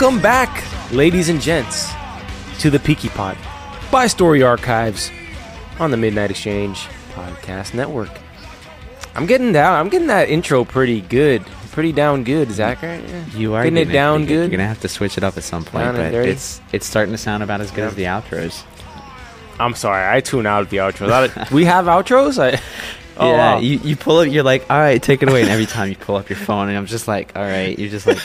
Welcome back, ladies and gents, to the Peaky Pod by Story Archives on the Midnight Exchange Podcast Network. I'm getting down. I'm getting that intro pretty good, pretty down good. Zach, right? Yeah. You are getting, it down pretty good. You're gonna have to switch it up at some point, but it's it's starting to sound about as good Yeah. as the outros. I'm sorry, I tune out at the outros. We have outros. I, oh, yeah, wow. you, you pull up, you're like, all right, take it away. And every time you pull up your phone, and I'm just like, all right, you're just like,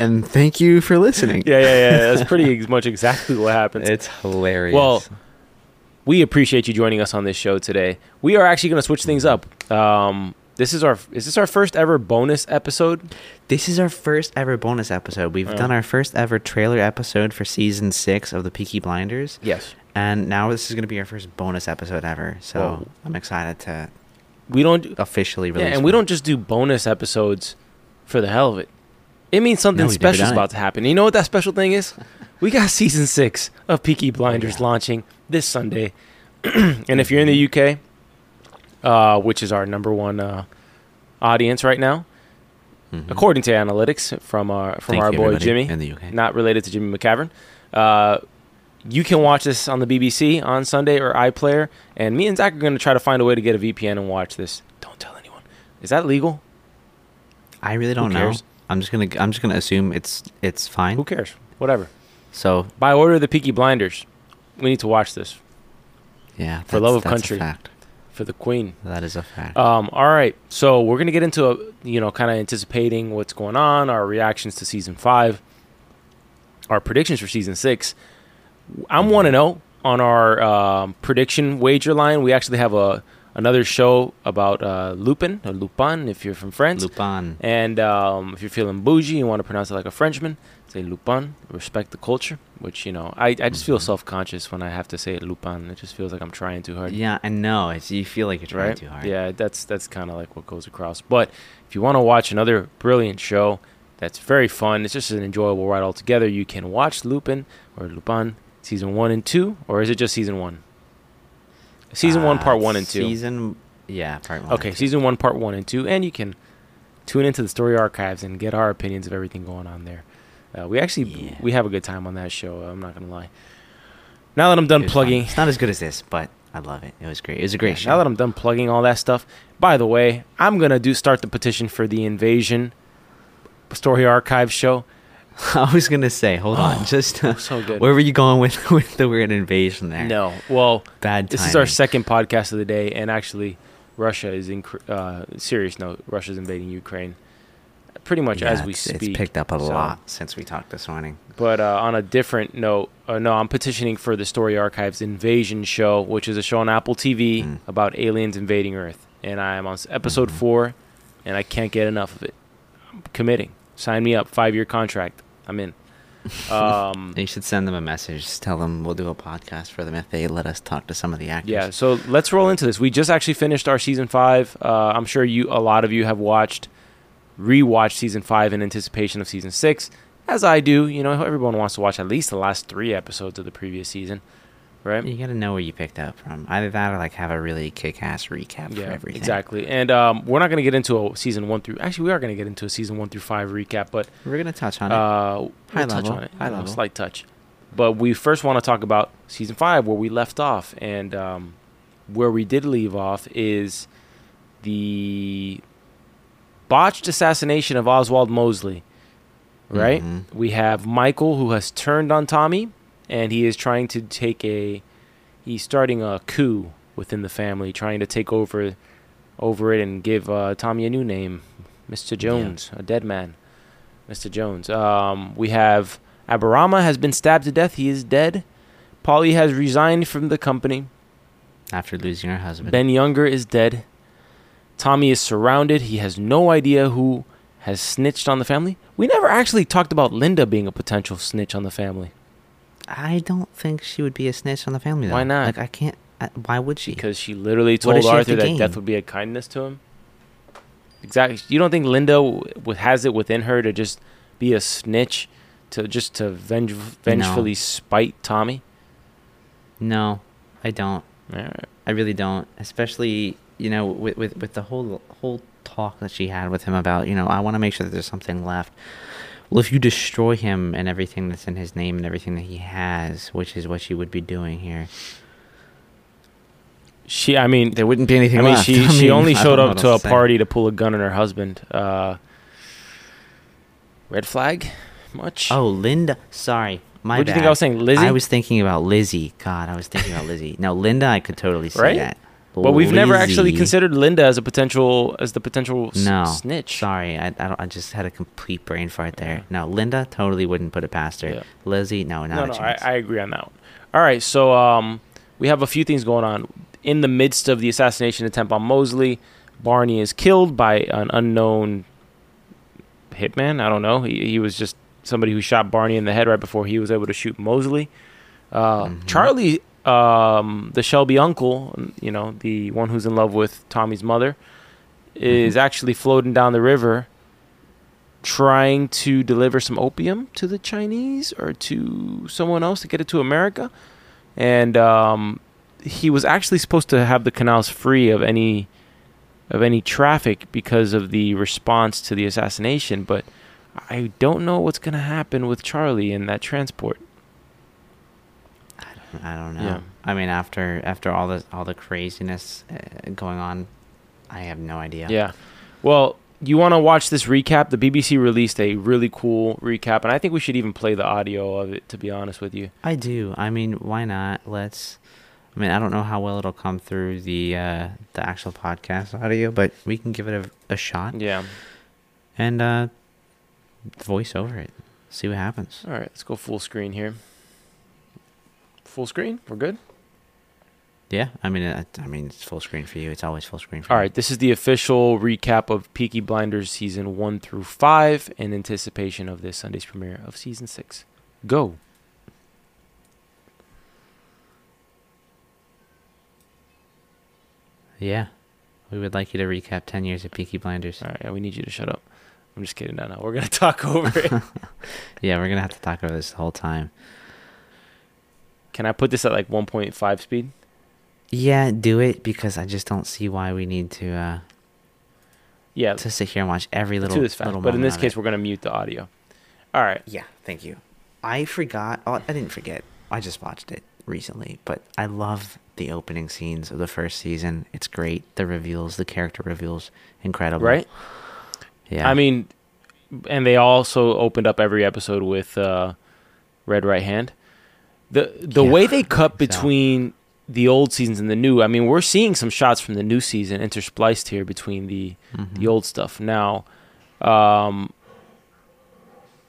and thank you for listening. yeah, yeah, yeah. That's pretty much exactly what happens. It's hilarious. Well, we appreciate you joining us on this show today. We are actually going to switch things up. Um, this is our is this our first ever bonus episode? this is our first ever bonus episode. We've Oh. done our first ever trailer episode for season six of the Peaky Blinders, Yes. and now this is gonna be our first bonus episode ever. So Whoa. I'm excited to We don't officially yeah, release. and we don't just do bonus episodes for the hell of it. It means something No, special is about to happen. You know what that special thing is? we got season six of Peaky Blinders yeah. launching this Sunday. and if you're in the UK, uh, which is our number one uh, audience right now, Mhm. according to analytics from our from Thank our boy Jimmy, in the UK. not related to Jimmy McCavern. Uh, you can watch this on the BBC on Sunday or iPlayer, and me and Zach are going to try to find a way to get a VPN and watch this. Don't tell anyone. Is that legal? I really don't know. I'm just gonna I'm just gonna assume it's it's fine. Who cares? Whatever. So By order of the Peaky Blinders, we need to watch this yeah, For love of country. for the Queen. That is a fact. Um, all right, so we're gonna get into a, you know kind of anticipating what's going on, our reactions to season five, our predictions for season six. I'm one to know on our um, prediction wager line. We actually have a another show about uh, Lupin or Lupin if you're from France. Lupin. And um, if you're feeling bougie, you want to pronounce it like a Frenchman, say Lupin. Respect the culture, which you know I, I just feel Mhm. self conscious when I have to say it Lupin. It just feels like I'm trying too hard Yeah, I know. It's you feel like you're trying right? too hard. Yeah, that's that's kind of like what goes across. But if you want to watch another brilliant show that's very fun, it's just an enjoyable ride altogether. You can watch Lupin or Lupin season one and two, or is it just season one? Season one, Uh, part one and two. Season yeah, part one. okay, season one, part one and two, and you can tune into the story archives and get our opinions of everything going on there. Uh, we actually Yeah. we have a good time on that show. I'm not gonna lie. Now that I'm done It was fun. plugging, It's not as good as this, but I love it. It was great. It was a great Yeah, show. Now that I'm done plugging all that stuff, by the way, I'm gonna do start the petition for the invasion story archive show. I was gonna say, hold Oh, on, just so good. where were you going with with the word invasion there? No, well, bad. this is our second podcast of the day, and actually, Russia is in uh, serious note. Russia's invading Ukraine, pretty much Yeah, as we it's, speak. It's picked up a so- lot since we talked this morning. But uh, on a different note, uh, no, I'm petitioning for the Story Archives Invasion Show, which is a show on Apple TV Mm. about aliens invading Earth. And I am on episode Mhm. four, and I can't get enough of it. I'm committing. Sign me up. Five year contract. I'm in. Um, You should send them a message. Just tell them we'll do a podcast for them if they let us talk to some of the actors. yeah, so let's roll into this. We just actually finished our season five. Uh, I'm sure you, a lot of you have watched, rewatched season five in anticipation of season six, as I do. You know, everyone wants to watch at least the last three episodes of the previous season, right? You gotta know where you picked up from. Either that or like have a really kick-ass recap for Yeah, everything. exactly. And um, we're not going to get into a season one through. Actually, we are going to get into a season one through five recap, but We're gonna touch on it. uh, we'll High touch level, on it. high you know, level. slight touch. But we first want to talk about season five, where we left off, and um, where we did leave off is the botched assassination of Oswald Mosley. Right? Mhm. We have Michael who has turned on Tommy, and he is trying to take a. He's starting a coup within the family, trying to take over, over it and give uh, Tommy a new name, Mr. Jones, a dead man, Mr. Jones. Um, we have Aberama has been stabbed to death. He is dead. Polly has resigned from the company. After losing her husband. Ben Younger is dead. Tommy is surrounded. He has no idea who has snitched on the family. We never actually talked about Linda being a potential snitch on the family I don't think she would be a snitch on the family. Though. Why not? Like I can't. I, why would she? because she literally told she Arthur to that death would be a kindness to him. Exactly. You don't think Linda has it within her to just be a snitch, to just to venge- vengefully spite Tommy? no, I don't. Alright. I really don't. Especially you know with with, with the whole whole talk that she had with him about you know I want to make sure that there's something left. Well, if you destroy him and everything that's in his name and everything that he has, which is what she would be doing here, She, I mean, there wouldn't be anything I mean, left. she I she mean, only showed up what to a say. party to pull a gun on her husband. Uh, red flag, much? Oh, Linda. Sorry, my what do you think. I was saying, Lizzie? I was thinking about Lizzie. God, I was thinking about Lizzie. No, Linda, I could totally see Right? that. But we've never actually considered Linda as a potential as the potential s- No, snitch. Sorry, I, I don't. I just had a complete brain fart there. Yeah. No, Linda totally wouldn't put it past her. Yeah. Lizzie, no, not no, a no, I, chance. I agree on that one. All right, so um, we have a few things going on in the midst of the assassination attempt on Mosley. Barney is killed by an unknown hitman. I don't know. He he was just somebody who shot Barney in the head right before he was able to shoot Mosley. Uh, Mhm. Charlie, um, the Shelby uncle, you know, the one who's in love with Tommy's mother, is actually floating down the river trying to deliver some opium to the Chinese or to someone else to get it to America. And um, he was actually supposed to have the canals free of any of any traffic because of the response to the assassination, but I don't know what's going to happen with Charlie in that transport. I don't know. Yeah. I mean, after after all the all the craziness uh, going on, I have no idea. Yeah. Well, you want to watch this recap? The BBC released a really cool recap, and I think we should even play the audio of it. To be honest with you, I do. I mean, why not? Let's. I mean, I don't know how well it'll come through the uh, the actual podcast audio, but we can give it a, a shot yeah. and uh, voice over it. See what happens. All right, let's go full screen here. Full screen, we're good. Yeah, I mean, uh, I mean, it's full screen for you. It's always full screen for All me. right, this is the official recap of Peaky Blinders season one through five in anticipation of this Sunday's premiere of season six. Go. Yeah, we would like you to recap ten years of Peaky Blinders. All right, yeah, we need you to shut up. I'm just kidding. No, no, we're gonna talk over it. Yeah, we're gonna have to talk over this the whole time. Can I put this at like 1.5 speed? Yeah, do it because I just don't see why we need to uh, Yeah, to sit here and watch every little. do this fast. little But in this case, it. we're gonna mute the audio. All right. Yeah, thank you. I forgot. Oh, I didn't forget. I just watched it recently, but I love the opening scenes of the first season. It's great. The reveals, the character reveals, incredible. Right. Yeah. I mean, and they also opened up every episode with uh, Red Right Hand. The the Yeah, way they cut between the old seasons and the new. I mean, we're seeing some shots from the new season interspliced here between the Mhm. the old stuff. Now, um,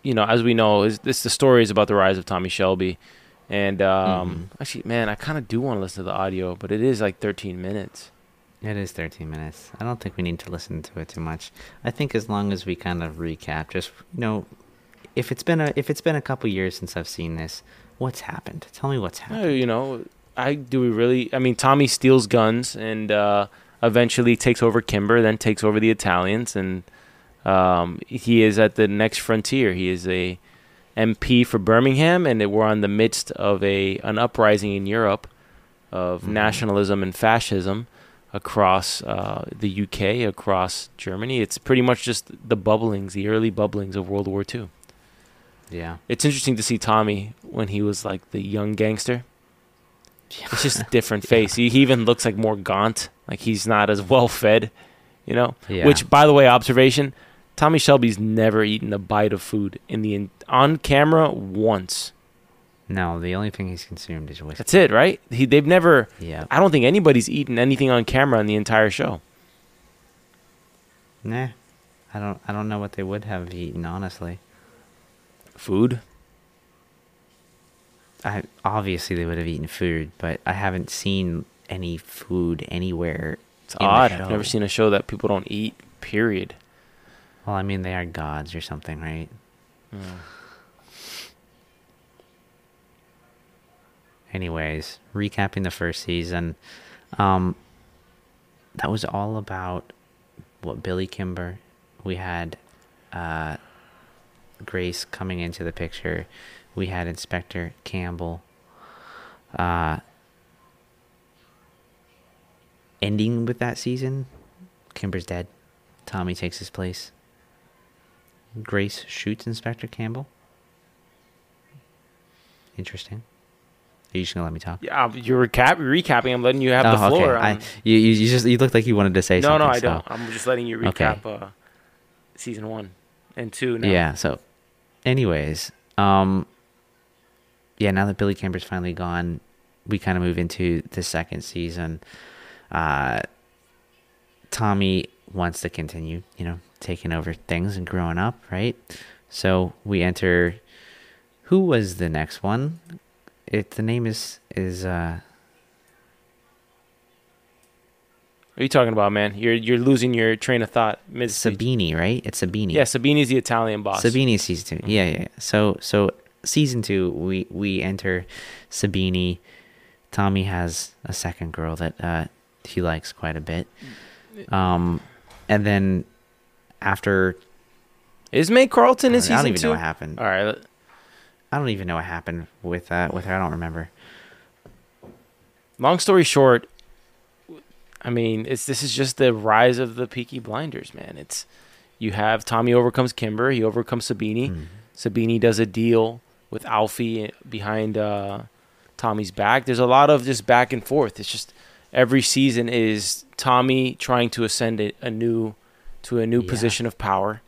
you know, as we know, is this the story is about the rise of Tommy Shelby, and um, Mhm. actually, man, I kind of do want to listen to the audio, but it is like 13 minutes. It is 13 minutes. I don't think we need to listen to it too much. I think as long as we kind of recap, just you know, if it's been a if it's been a couple years since I've seen this, what's happened? Tell me what's happened. you know, I do we really? I mean, Tommy steals guns and uh, eventually takes over Kimber, then takes over the Italians, and um, he is at the next frontier. He is a MP for Birmingham, and we're on the midst of a an uprising in Europe of Mhm. nationalism and fascism across uh, the UK, across Germany. It's pretty much just the bubblings, the early bubblings of World War II. Yeah. It's interesting to see Tommy when he was like the young gangster. It's just a different face. He, he even looks like more gaunt. Like he's not as well fed, you know. Yeah. Which, by the way, observation: Tommy Shelby's never eaten a bite of food in the in, on camera once. No, the only thing he's consumed is whiskey. That's it, right? He they've never. Yeah. I don't think anybody's eaten anything on camera in the entire show. Nah. I don't I don't know what they would have eaten, honestly. Food. I obviously they would have eaten food, but I haven't seen any food anywhere. It's odd. I've never seen a show that people don't eat. Period. Well, I mean they are gods or something, right? Anyways, recapping the first season, um, that was all about what Billy Kimber. We had uh, Grace coming into the picture. We had Inspector Campbell. Uh, ending with that season, Kimber's dead. Tommy takes his place. Grace shoots Inspector Campbell. Interesting. Are you just gonna let me talk? Yeah, um, you're recap recapping. I'm letting you have the Oh, floor. I, Um, you, you just you looked like you wanted to say no, something. no, no, I so- don't. I'm just letting you Okay. recap uh, season one and two. Now. Yeah. So, anyways, um, yeah. Now that Billy Kimber's finally gone, we kind of move into the second season. Uh, Tommy wants to continue, you know, taking over things and growing up, right? So we enter. Who was the next one? It the name is is uh What are you talking about, man? You're you're losing your train of thought. Mid Sabini, right? It's Sabini. Yeah, Sabini's the Italian boss. Sabini season 2 Yeah, yeah. yeah. So so season two, we we enter Sabini. Tommy has a second girl that uh, he likes quite a bit. Um, and then after Is May Carleton I in don't, I don't even two? know what happened. All right. I don't even know what happened with uh, with her. I don't remember. Long story short, I mean, it's this is just the rise of the Peaky Blinders, man. It's you have Tommy overcomes Kimber, he overcomes Sabini. Mhm. Sabini does a deal with Alfie behind uh, Tommy's back. There's a lot of just back and forth. It's just every season is Tommy trying to ascend a, a new to a new Yeah. position of power,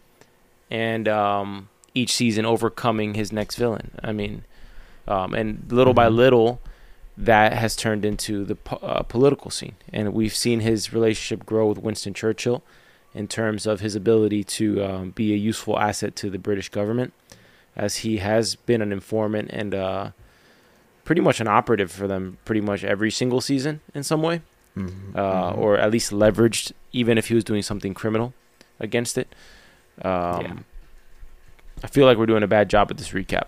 and um, each season overcoming his next villain. I mean, um, and little by Mhm. little, that has turned into the uh, political scene, and we've seen his relationship grow with Winston Churchill in terms of his ability to um, be a useful asset to the British government, as he has been an informant and uh, pretty much an operative for them pretty much every single season in some way, Mhm. uh, Mhm. or at least leveraged, even if he was doing something criminal against it. Um, Yeah. I feel like we're doing a bad job at this recap.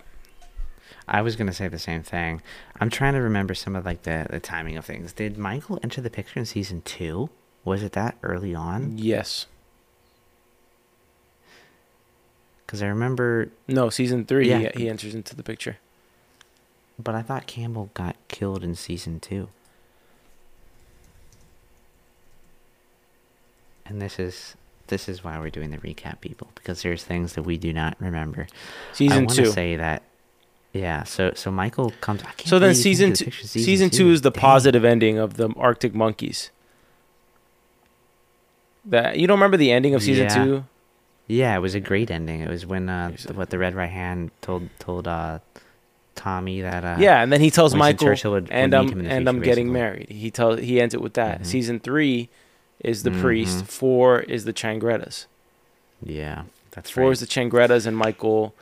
I was gonna say the same thing. I'm trying to remember some of like the the timing of things. Did Michael enter the picture in season two? Was it that early on? Yes. Because I remember, No, season three, Yeah. he, he enters into the picture. but I thought Campbell got killed in season two. And this is this is why we're doing the recap, people, because there's things that we do not remember. I Season want two. to say that, yeah. So so Michael comes. I can't So then believe he came season two, picture season, two is the Dang. positive ending of the Arctic Monkeys. That you don't remember the ending of season Yeah. two? Yeah, it was a great ending. It was when uh, the, what the Red Right Hand told told uh, Tommy that uh, yeah, and then he tells Winston Michael, Churchill would- would and meet I'm him in the and future, I'm getting basically. married. He tells he ends it with that. Mhm. Season three is the priest. Mhm. Four is the Changrettas. yeah, that's Four right. is the Changrettas, and Michael.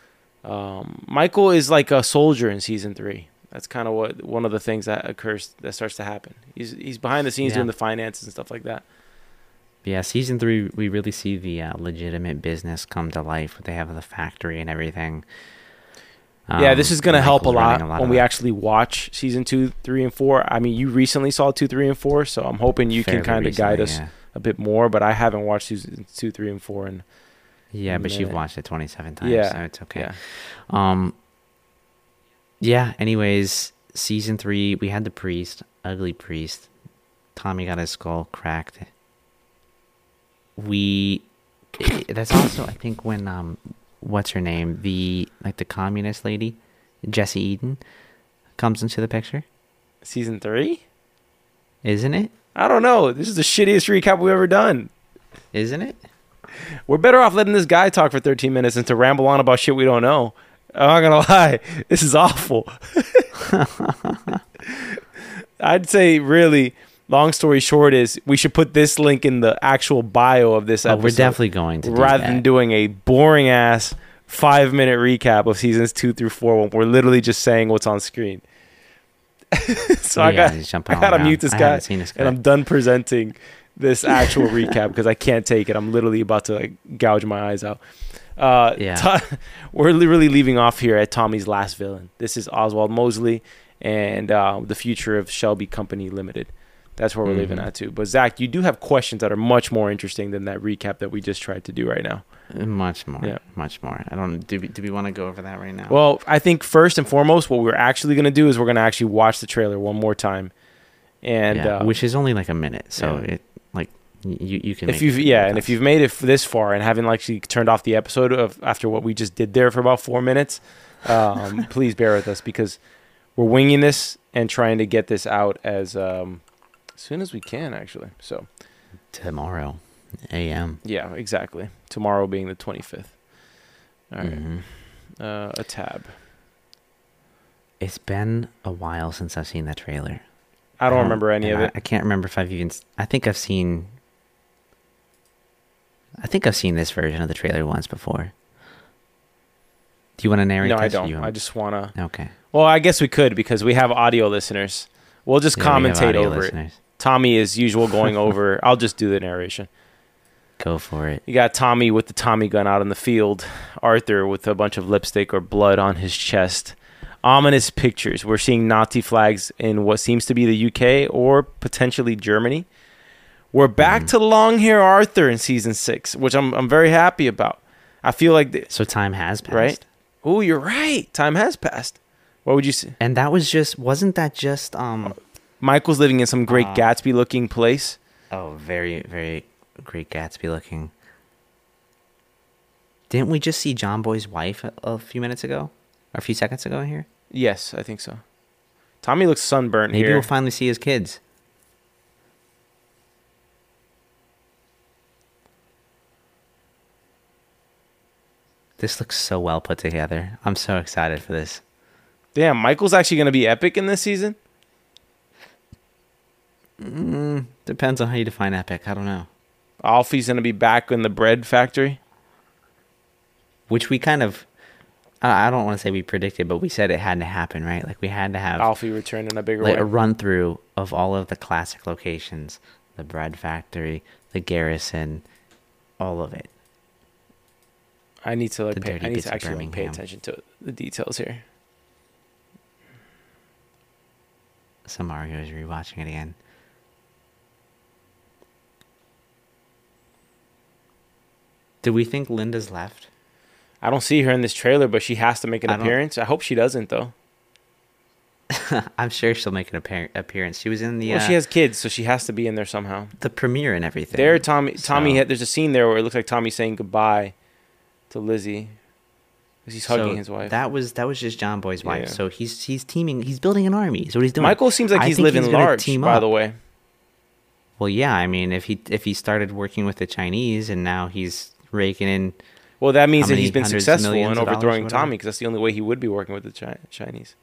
Um, Michael is like a soldier in season three. That's kind of what one of the things that occurs that starts to happen. He's he's behind the scenes Yeah. doing the finances and stuff like that. Yeah, season three, we really see the uh, legitimate business come to life. They have the factory and everything. yeah, Um, this is gonna help a Michael's lot, when we that. actually watch season two, three, and four. I mean, you recently saw two, three, and four, so I'm hoping you Fairly can kind of guide us a bit more. But I haven't watched season two, three, and four, and Yeah, but you've watched it 27 times, Yeah, so it's okay. yeah, Um. Yeah. Anyways, season three, we had the priest, ugly priest. Tommy got his skull cracked. We. That's also, I think, when um, what's her name? The like the communist lady, Jessie Eden, comes into the picture, season three. isn't it? I don't know. This is the shittiest recap we've ever done. Isn't it? We're better off letting this guy talk for 13 minutes and to ramble on about shit we don't know. I'm not gonna lie, this is awful. I'd say really, long story short is we should put this link in the actual bio of this Oh, episode. we're definitely going to do rather that. than doing a boring ass five minute recap of seasons two through four when we're literally just saying what's on screen. so oh, I got I gotta around. mute this guy this and guy. I'm done presenting this actual recap because I can't take it. I'm literally about to like gouge my eyes out. Uh, Yeah. To- we're literally leaving off here at Tommy's last villain. This is Oswald Mosley and uh, the future of Shelby Company Limited. That's where we're leaving Mhm. at too. But Zach, you do have questions that are much more interesting than that recap that we just tried to do right now. Much more. Yeah. Much more. I don't. Do we, do we want to go over that right now? Well, I think first and foremost, what we're actually going to do is we're going to actually watch the trailer one more time. And yeah, uh, which is only like a minute, so yeah. it You you can if you've yeah, and if you've made it this far and haven't actually turned off the episode of after what we just did there for about four minutes, um, please bear with us because we're winging this and trying to get this out as um, soon as we can. Actually, so tomorrow, a.m. yeah, exactly. Tomorrow being the twenty fifth. All right, Mhm. uh, a tab. It's been a while since I've seen that trailer. I don't remember any of it. I can't remember if I've even. I think I've seen. I think I've seen this version of the trailer once before. Do you want to narrate? No, I don't. I just wanna. Okay. Well, I guess we could because we have audio listeners. We'll just Yeah, commentate audio over it. Tommy, as usual, going over. I'll just do the narration. Go for it. You got Tommy with the Tommy gun out in the field. Arthur with a bunch of lipstick or blood on his chest. Ominous pictures. We're seeing Nazi flags in what seems to be the UK or potentially Germany. We're back Mhm. to long hair Arthur in season six, which I'm I'm very happy about. I feel like, the, So time has passed. right? Oh, you're right. Time has passed. What would you say? And that was just wasn't that just um Michael's living in some great Uh, Gatsby looking place. oh very very great Gatsby looking. Didn't we just see John Boy's wife a, a few minutes ago? Or a few seconds ago here? Yes, I think so. Tommy looks sunburned Maybe here. we'll finally see his kids. This looks so well put together. I'm so excited for this. Damn, Michael's actually going to be epic in this season. Mm, depends on how you define epic. I don't know. Alfie's going to be back in the bread factory. Which we kind of, I don't want to say we predicted, but we said it had to happen, right? Like we had to have Alfie return in a bigger like way. a run through of all of the classic locations the bread factory, the garrison, all of it. I need to like pay, I need to actually like, pay attention to the details here. So Mario is rewatching it again. Do we think Linda's left? I don't see her in this trailer, but she has to make an I appearance. I hope she doesn't though. I'm sure she'll make an appear- appearance. She was in the Well, uh, she has kids, so she has to be in there somehow. the premiere and everything. There, Tommy. Tommy. So- Had, there's a scene there where it looks like Tommy's saying goodbye to Lizzie, he's hugging So his wife. That was that was just John Boy's wife. Yeah. So he's he's teaming. He's building an army. So what he's doing. Michael seems like he's living gonna large. team By up. the way, Well, yeah. I mean, if he if he started working with the Chinese and now he's raking in. well, that means that he's been successful in overthrowing? Tommy, because that's the only way he would be working with the Chi- Chinese.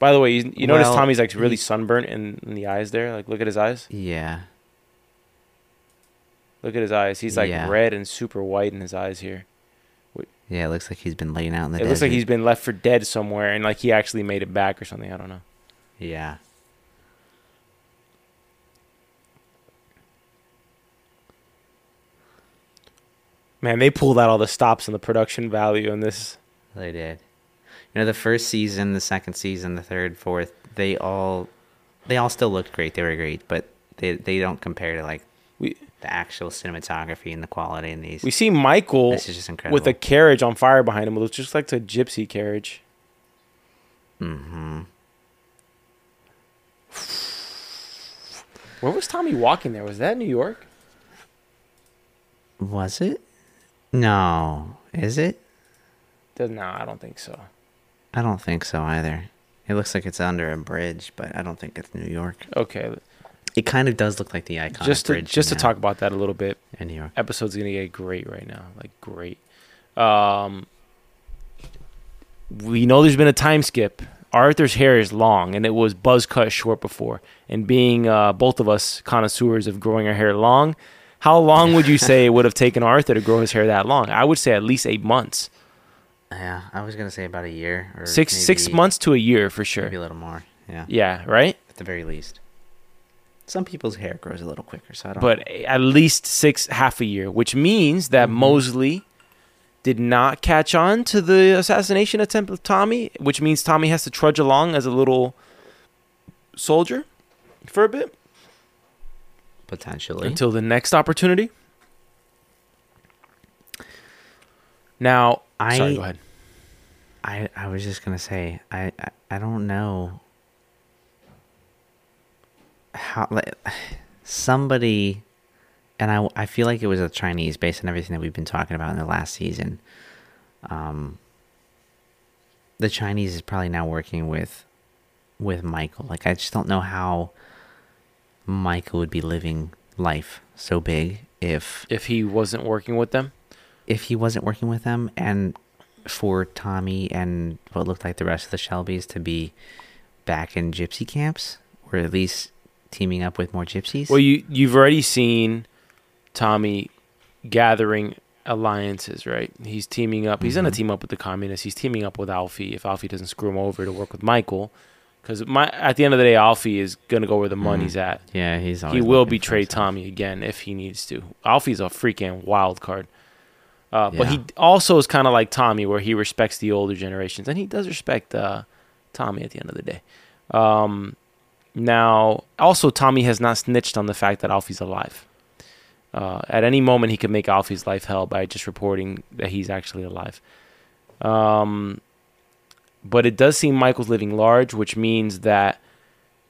By the way, you, you notice Tommy's like really sunburnt in, in the eyes there. Like, look at his eyes. Yeah. Look at his eyes. He's like Yeah. red and super white in his eyes here. Yeah. It looks like he's been laying out in the. it looks like he's been left for dead somewhere, and like he actually made it back or something. I don't know. Yeah. Man, they pulled out all the stops in the production value in this. They did. You know, the first season, the second season, the third, fourth, they all, they all still looked great. They were great, but they they don't compare to like We the actual cinematography and the quality in these. we see Michael this is just incredible. with a carriage on fire behind him. It looks just like a gypsy carriage. mm-hmm. Where was Tommy walking there? Was that New York? Was it? No, is it? No, I don't think so. I don't think so either. It looks like it's under a bridge, but I don't think it's New York. Okay, It kind of does look like the icon. just to bridge just to talk about that a little bit. in New York. Episode's gonna get great right now, like great. Um, we know there's been a time skip. Arthur's hair is long, and it was buzz cut short before. And being uh, both of us connoisseurs of growing our hair long, how long would you say it would have taken Arthur to grow his hair that long? I would say at least eight months, Yeah, I was gonna say about a year or six six months to a year for sure. maybe a little more. Yeah, Yeah, right. at the very least. Some people's hair grows a little quicker, so I don't. but at least six half a year, which means that Mhm. Mosley did not catch on to the assassination attempt of Tommy, which means Tommy has to trudge along as a little soldier for a bit potentially. until the next opportunity. Now, I sorry, go ahead. I I was just gonna say I I, I don't know how like somebody and I I feel like it was a Chinese based on everything that we've been talking about in the last season. Um, the Chinese is probably now working with with Michael. Like I just don't know how Michael would be living life so big if If he wasn't working with them, if he wasn't working with them and for Tommy and what looked like the rest of the Shelbys to be back in gypsy camps or at least teaming up with more gypsies. well, you you've already seen Tommy gathering alliances, right? He's teaming up. He's gonna Mhm. team up with the communists. He's teaming up with Alfie if Alfie doesn't screw him over to work with Michael. Because my at the end of the day, Alfie is gonna go where the money's at. yeah, he's He will betray. Tommy again if he needs to. Alfie's a freaking wild card. Uh, But he also is kind of like Tommy, where he respects the older generations, and he does respect uh, Tommy at the end of the day. Um, now, also, Tommy has not snitched on the fact that Alfie's alive. Uh, at any moment, he could make Alfie's life hell by just reporting that he's actually alive. Um, but it does seem Michael's living large, which means that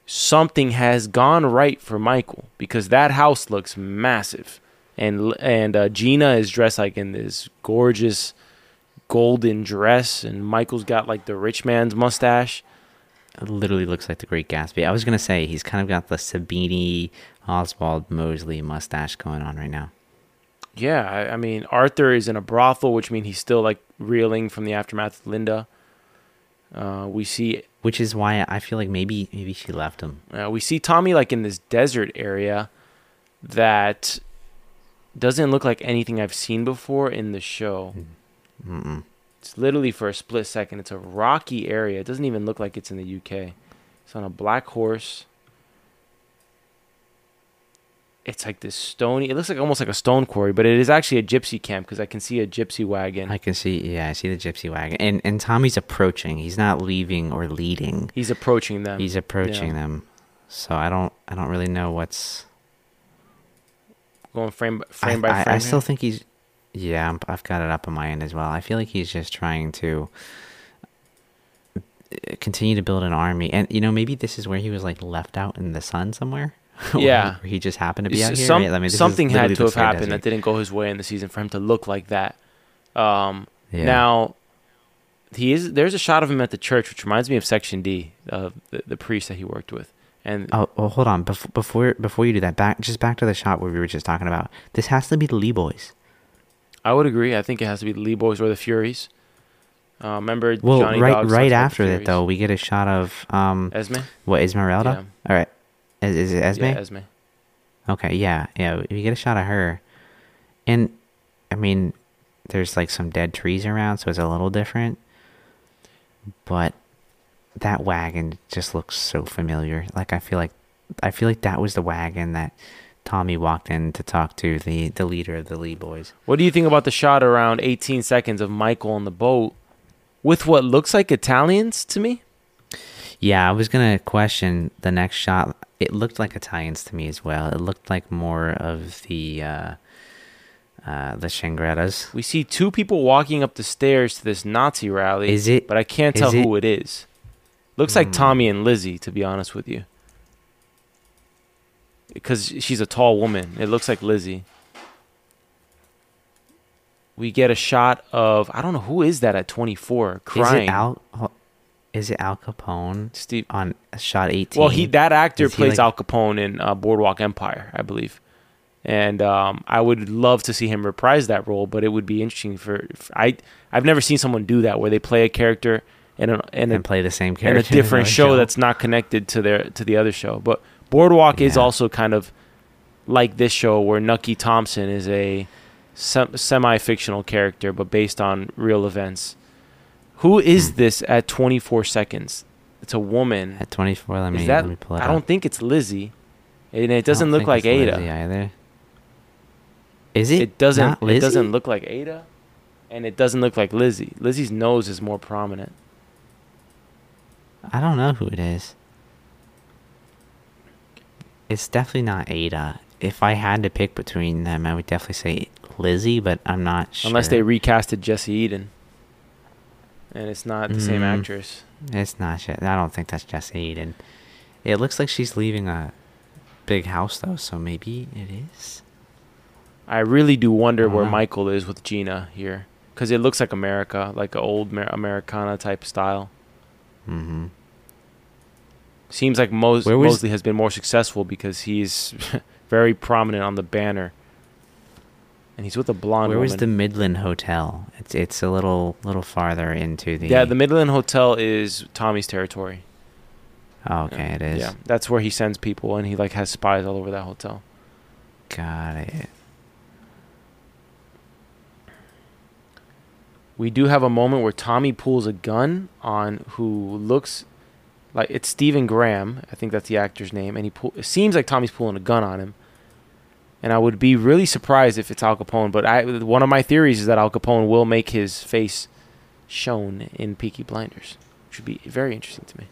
something has gone right for Michael because that house looks massive, and and uh, Gina is dressed like in this gorgeous golden dress, and Michael's got like the rich man's mustache. It literally looks like the Great Gatsby. I was gonna say he's kind of got the Sabini Oswald Mosley mustache going on right now. Yeah, I, I mean Arthur is in a brothel, which means he's still like reeling from the aftermath of Linda. Uh, we see Which is why I feel like maybe maybe she left him. uh, we see Tommy like in this desert area that doesn't look like anything I've seen before in the show. Mm-mm. It's literally for a split second. It's a rocky area. It doesn't even look like it's in the UK. It's on a black horse. It's like this stony. It looks like almost like a stone quarry, but it is actually a gypsy camp because I can see a gypsy wagon. I can see. Yeah, I see the gypsy wagon, and and Tommy's approaching. He's not leaving or leading. He's approaching them. He's approaching yeah. them. So I don't I don't really know what's going frame by frame I, by I- frame. I still think he's. Yeah, I've got it up on my end as well. I feel like he's just trying to uh, continue to build an army, and you know maybe this is where he was like left out in the sun somewhere. Yeah. he- just happened to be out here. some- right? I mean, something had to have looks like a happened that didn't go his way in the season for him to look like that. Um, Yeah. Now, he is. There's a shot of him at the church, which reminds me of Section D, uh, the, the priest that he worked with. And Oh, oh, hold on. Before before before you do that, back just back to the shot where we were just talking about. This has to be the Lee boys. I would agree. I think it has to be the Lee Boys or the Furies. Uh, remember Well, Johnny right Dogs right talks about the after that though, we get a shot of um Esme. what Esmeralda. All right, is, is it Esme? Yeah, Esme. Okay, yeah, yeah. We get a shot of her, and I mean, there's like some dead trees around, so it's a little different. But that wagon just looks so familiar. Like I feel like I feel like that was the wagon that Tommy walked in to talk to the the leader of the Lee boys. What do you think about the shot around 18 seconds of Michael on the boat with what looks like Italians to me? Yeah, I was gonna question the next shot. It looked like Italians to me as well. It looked like more of the uh, uh, the Changrettas. We see two people walking up the stairs to this Nazi rally. Is it- But I can't tell it- who it is. Looks like Hmm. Tommy and Lizzie, to be honest with you. Because she's a tall woman. It looks like Lizzie. We get a shot of I don't know who is that at 24 crying. Is it Al? Is it Al Capone Steve. on shot eighteen? Well, he that actor Is plays like- Al Capone in uh, Boardwalk Empire, I believe, and um, I would love to see him reprise that role. But it would be interesting for, for I I've never seen someone do that where they play a character in a in a, and play the same character in a different another show, that's not connected to their to the other show. But Boardwalk is also kind of like this show where Nucky Thompson is a sem- semi-fictional character, but based on real events. Who is Hmm. this at 24 seconds? It's a woman. at twenty four. Let me that? let me pull it I up. don't think it's Lizzie, and it doesn't look like Ada. Lizzie either. Is it? It doesn't. It doesn't look like Ada, and it doesn't look like Lizzie. Lizzie's nose is more prominent. I don't know who it is. It's definitely not Ada. If I had to pick between them, I would definitely say Lizzie, but I'm not sure. Unless they recasted Jessie Eden, and it's not the same Mm. actress. It's not. Je- I don't think that's Jessie Eden. It looks like she's leaving a big house though, so maybe it is. I really do wonder where. Michael is with Gina here, because it looks like America, like an old Mer- Americana type style. Mm-hmm. Seems like Mos- Mosley has been more successful because he's very prominent on the banner, and he's with a blonde Where woman. was the Midland Hotel? It's it's a little little farther into the. yeah, the Midland Hotel is Tommy's territory. Oh, okay, it is. Yeah, that's where he sends people, and he like has spies all over that hotel. Got it. We do have a moment where Tommy pulls a gun on who looks like it's Stephen Graham. I think that's the actor's name, and he pull, it seems like Tommy's pulling a gun on him. And I would be really surprised if it's Al Capone. But I, one of my theories is that Al Capone will make his face shown in Peaky Blinders, which would be very interesting to me.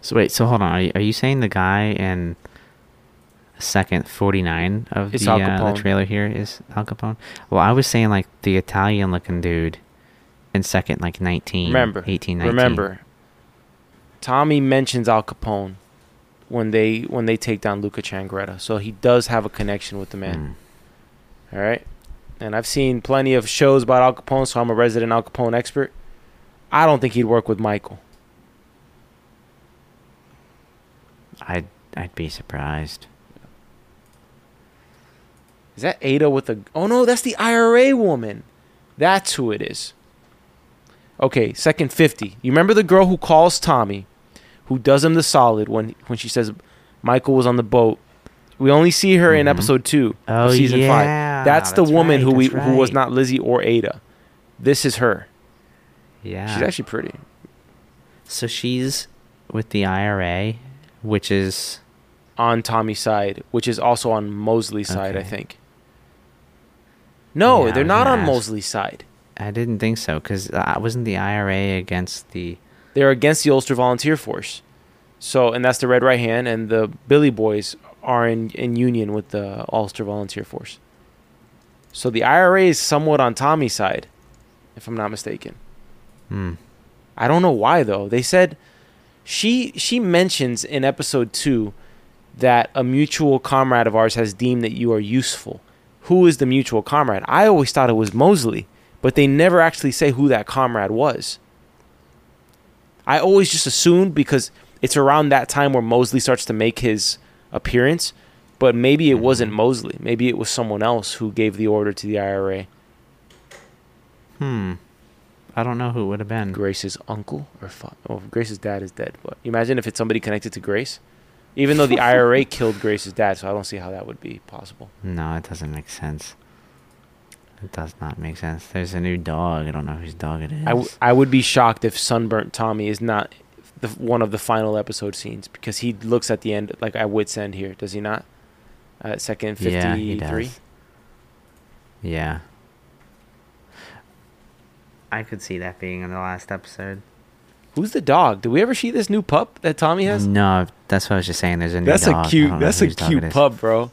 So wait, so hold on. Are you, are you saying the guy in second forty nine of It's the, uh, the trailer here is Al Capone? Well, I was saying like the Italian looking dude in second, like 19, Remember, 18, 19. Remember, Tommy mentions Al Capone when they when they take down Luca Changretta, so he does have a connection with the man. Mm. All right. And I've seen plenty of shows about Al Capone, so I'm a resident Al Capone expert. I don't think he'd work with Michael. I'd I'd be surprised. Is that Ada with the. Oh no, that's the IRA woman. That's who it is. Okay, second 50. You remember the girl who calls Tommy, who does him the solid when when she says Michael was on the boat? We only see her in Mhm. episode two Oh of season yeah, five. That's the woman right, who we that's who was not Lizzie or Ada. This is her. Yeah. She's actually pretty. so she's with the IRA, which is on Tommy's side, which is also on Mosley's side, I think. No, Yeah, they're not on ask. Mosley's side. I didn't think so because uh, wasn't the IRA against the They're against the Ulster Volunteer Force. So, and that's the Red Right Hand, and the Billy Boys are in, in union with the Ulster Volunteer Force. So the IRA is somewhat on Tommy's side, if I'm not mistaken. Hmm. I don't know why though. They said she she mentions in episode two that a mutual comrade of ours has deemed that you are useful. Who is the mutual comrade? I always thought it was Mosley, but they never actually say who that comrade was. I always just assumed because it's around that time where Mosley starts to make his appearance, but maybe it wasn't Mhm. Mosley. Maybe it was someone else who gave the order to the IRA. Hmm. I don't know who it would have been. Grace's uncle or fa- oh, Grace's dad is dead. But imagine if it's somebody connected to Grace, even though the IRA killed Grace's dad. So I don't see how that would be possible. No, it doesn't make sense. It does not make sense. There's a new dog. I don't know whose dog it is. I, w- I would be shocked if Sunburnt Tommy is not the one of the final episode scenes because he looks at the end like at wit's end here, does he not? At second fifty yeah, he three. does. Yeah. I could see that being in the last episode. Who's the dog? Did we ever see this new pup that Tommy has? No, that's what I was just saying. There's a new That's dog. a I cute. That's a cute pup, bro.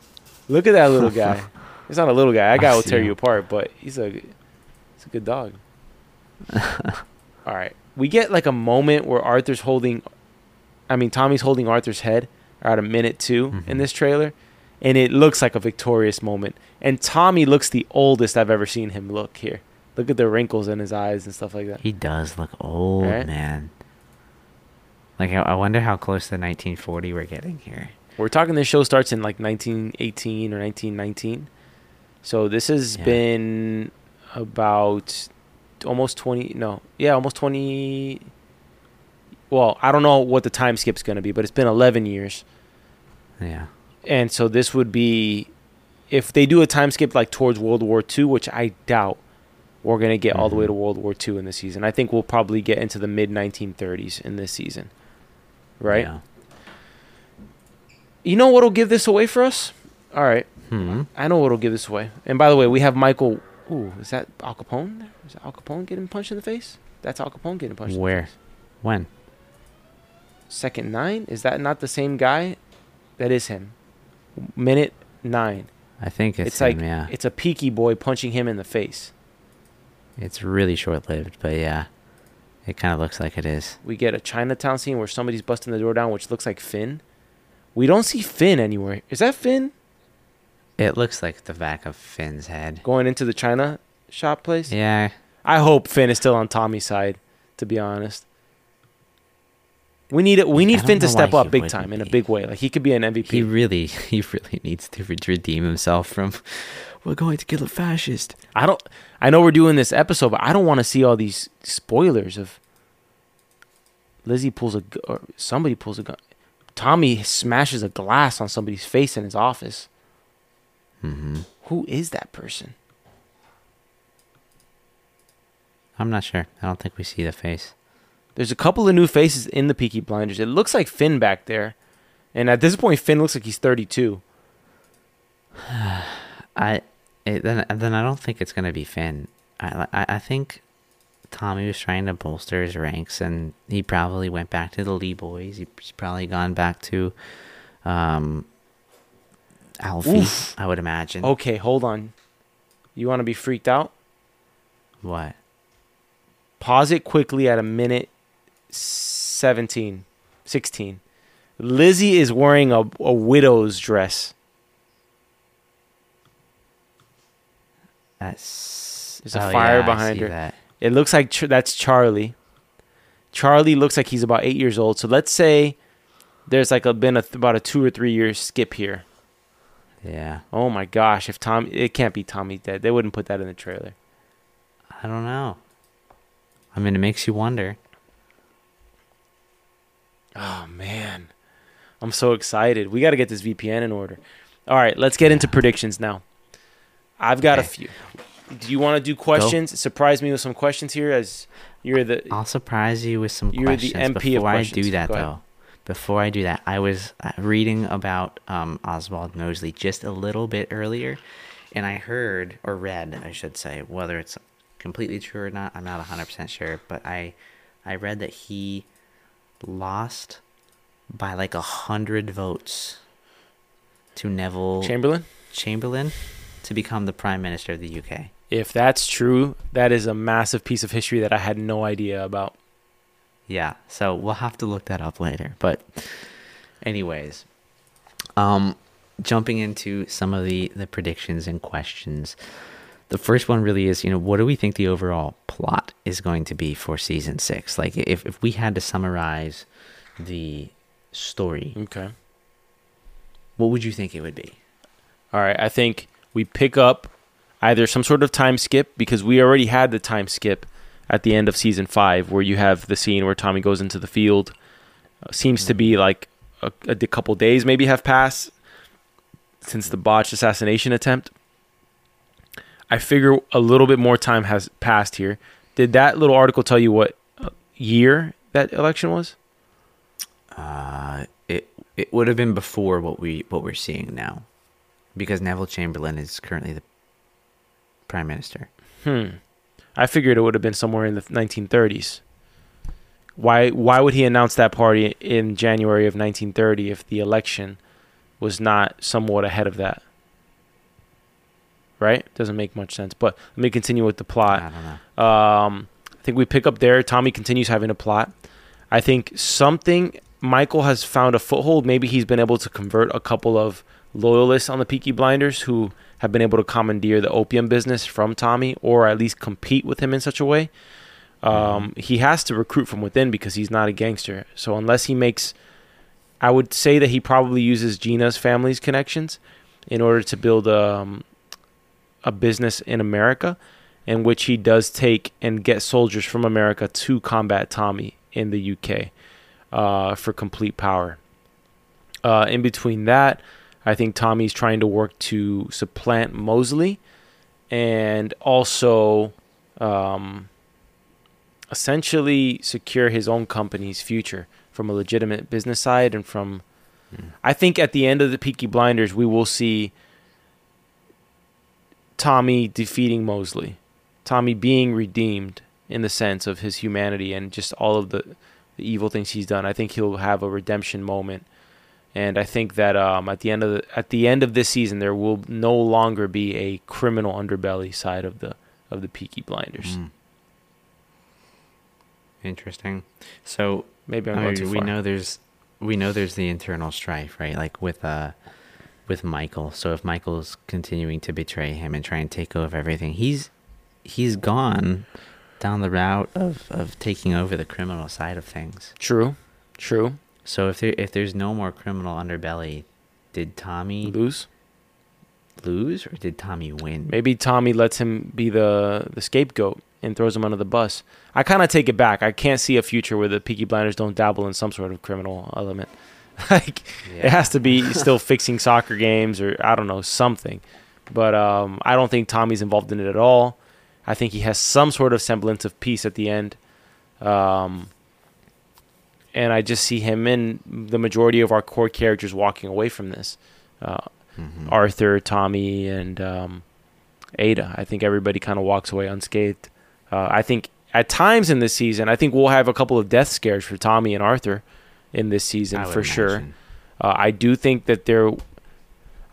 Look at that little guy. He's not a little guy. That I guy will tear him. you apart, but he's a he's a good dog. All right, we get like a moment where Arthur's holding, I mean Tommy's holding Arthur's head at a minute 2 in Mhm. this trailer, and it looks like a victorious moment. And Tommy looks the oldest I've ever seen him look here. Look at the wrinkles in his eyes and stuff like that. He does look old, Right? man. Like I, I wonder how close to 1940 we're getting here. We're talking this show starts in like 1918 or 1919. So this has Yeah. been about almost 20 no, yeah, almost 20 Well, I don't know what the time skip's going to be, but it's been 11 years. Yeah. And so this would be if they do a time skip like towards World War II, which I doubt we're going to get all the way Mhm. to World War II in this season. I think we'll probably get into the mid 1930s in this season. Right? Yeah. You know what'll give this away for us? All right. Hmm. I know what'll give this away. And by the way, we have Michael. Ooh, is that Al Capone? there? Is that Al Capone getting punched in the face? That's Al Capone getting punched. In Where? the face. When? Second nine? Is that not the same guy? That is him. Minute nine. I think it's, It's, like him, yeah. it's a peaky boy punching him in the face. It's really short lived, but yeah. It kind of looks like it is. We get a Chinatown scene where somebody's busting the door down, which looks like Finn. We don't see Finn anywhere. Is that Finn? It looks like the back of Finn's head. going into the China shop place. Yeah, I hope Finn is still on Tommy's side. To be honest, we need it. We need Finn to step up big time in a big way. Like he could be an MVP. he really, he really needs to redeem himself from. We're going to kill a fascist. I don't. I know we're doing this episode, but I don't want to see all these spoilers of Lizzie pulls a or somebody pulls a gun. Tommy smashes a glass on somebody's face in his office. Hmm Who is that person? I'm not sure. I don't think we see the face. There's a couple of new faces in the Peaky Blinders. It looks like Finn back there, and at this point, Finn looks like he's 32. I it, then then I don't think it's gonna be Finn. I, I I think Tommy was trying to bolster his ranks, and he probably went back to the Lee boys. He's probably gone back to, um, Alfie. Oof. I would imagine. Okay, hold on. You want to be freaked out? What? Pause it quickly at a minute 17, 16. Lizzie is wearing a, a widow's dress. That's There's a oh, fire yeah, behind her. That. It looks like Ch- that's Charlie. Charlie looks like he's about eight years old. So let's say there's like a, been a, about a two or three year skip here. Yeah, Oh my gosh! If Tom, it can't be Tommy's dead. They wouldn't put that in the trailer. I don't know. I mean, it makes you wonder. Oh man, I'm so excited. We got to get this VPN in order. All right, let's get into predictions now. I've got a few. Do you want to do questions? Surprise me with some questions here, as you're the. I'll surprise you with some You're the questions. MP of before I do that, Go though, before I do that, I was uh, reading about um, Oswald Mosley just a little bit earlier, and I heard or read, I should say, whether it's completely true or not, I'm not 100% sure, but I, I read that he lost by like a hundred votes to Neville Chamberlain. Chamberlain to become the Prime Minister of the UK. If that's true, that is a massive piece of history that I had no idea about. Yeah, so we'll have to look that up later. But anyways, um jumping into some of the the predictions and questions. The first one really is, you know, what do we think the overall plot is going to be for season 6? Like if if we had to summarize the story, Okay. what would you think it would be? All right. I think we pick up either some sort of time skip because we already had the time skip at the end of season five, where you have the scene where Tommy goes into the field. Uh, seems to be like a couple days maybe have passed since the botched assassination attempt. I figure a little bit more time has passed here. Did that little article tell you what uh, year that election was? Uh it it would have been before what we what we're seeing now. Because Neville Chamberlain is currently the prime minister. Hmm. I figured it would have been somewhere in the 1930s. Why why would he announce that party in January of 1930 if the election was not somewhat ahead of that? Right? Doesn't make much sense. But let me continue with the plot. I don't know. Um, I think we pick up there. Tommy continues having a plot. I think something Michael has found a foothold. Maybe he's been able to convert a couple of loyalists on the Peaky Blinders who have been able to commandeer the opium business from Tommy, or at least compete with him in such a way. Um, he has to recruit from within because he's not a gangster. So unless he makes, I would say that he probably uses Gina's family's connections in order to build um, a business in America in which he does take and get soldiers from America to combat Tommy in the UK uh, for complete power. Uh, in between that, I think Tommy's trying to work to supplant Mosley and also um, essentially secure his own company's future from a legitimate business side and from. I think at the end of the Peaky Blinders, we will see Tommy defeating Mosley. Tommy being redeemed in the sense of his humanity and just all of the, the evil things he's done. I think he'll have a redemption moment, and I think that um, at the end of the, at the end of this season, there will no longer be a criminal underbelly side of the of the Peaky Blinders. Mm. Interesting. So Maybe I'm going too we far. know there's we know there's the internal strife, right? Like with uh with Michael. So if Michael's continuing to betray him and try and take over everything, he's he's gone down the route of, of taking over the criminal side of things. True, true. So if there if there's no more criminal underbelly, did Tommy Lose. lose or did Tommy win? Maybe Tommy lets him be the the scapegoat and throws him under the bus. I kind of take it back. I can't see a future where the Peaky Blinders don't dabble in some sort of criminal element. like it has to be still fixing soccer games or I don't know something. But um, I don't think Tommy's involved in it at all. I think he has some sort of semblance of peace at the end. Um, and I just see him and the majority of our core characters walking away from this. Uh, Mhm. Arthur, Tommy, and um, Ada. I think everybody kind of walks away unscathed. Uh, I think at times in this season, I think we'll have a couple of death scares for Tommy and Arthur in this season for sure. Uh, I do think that there.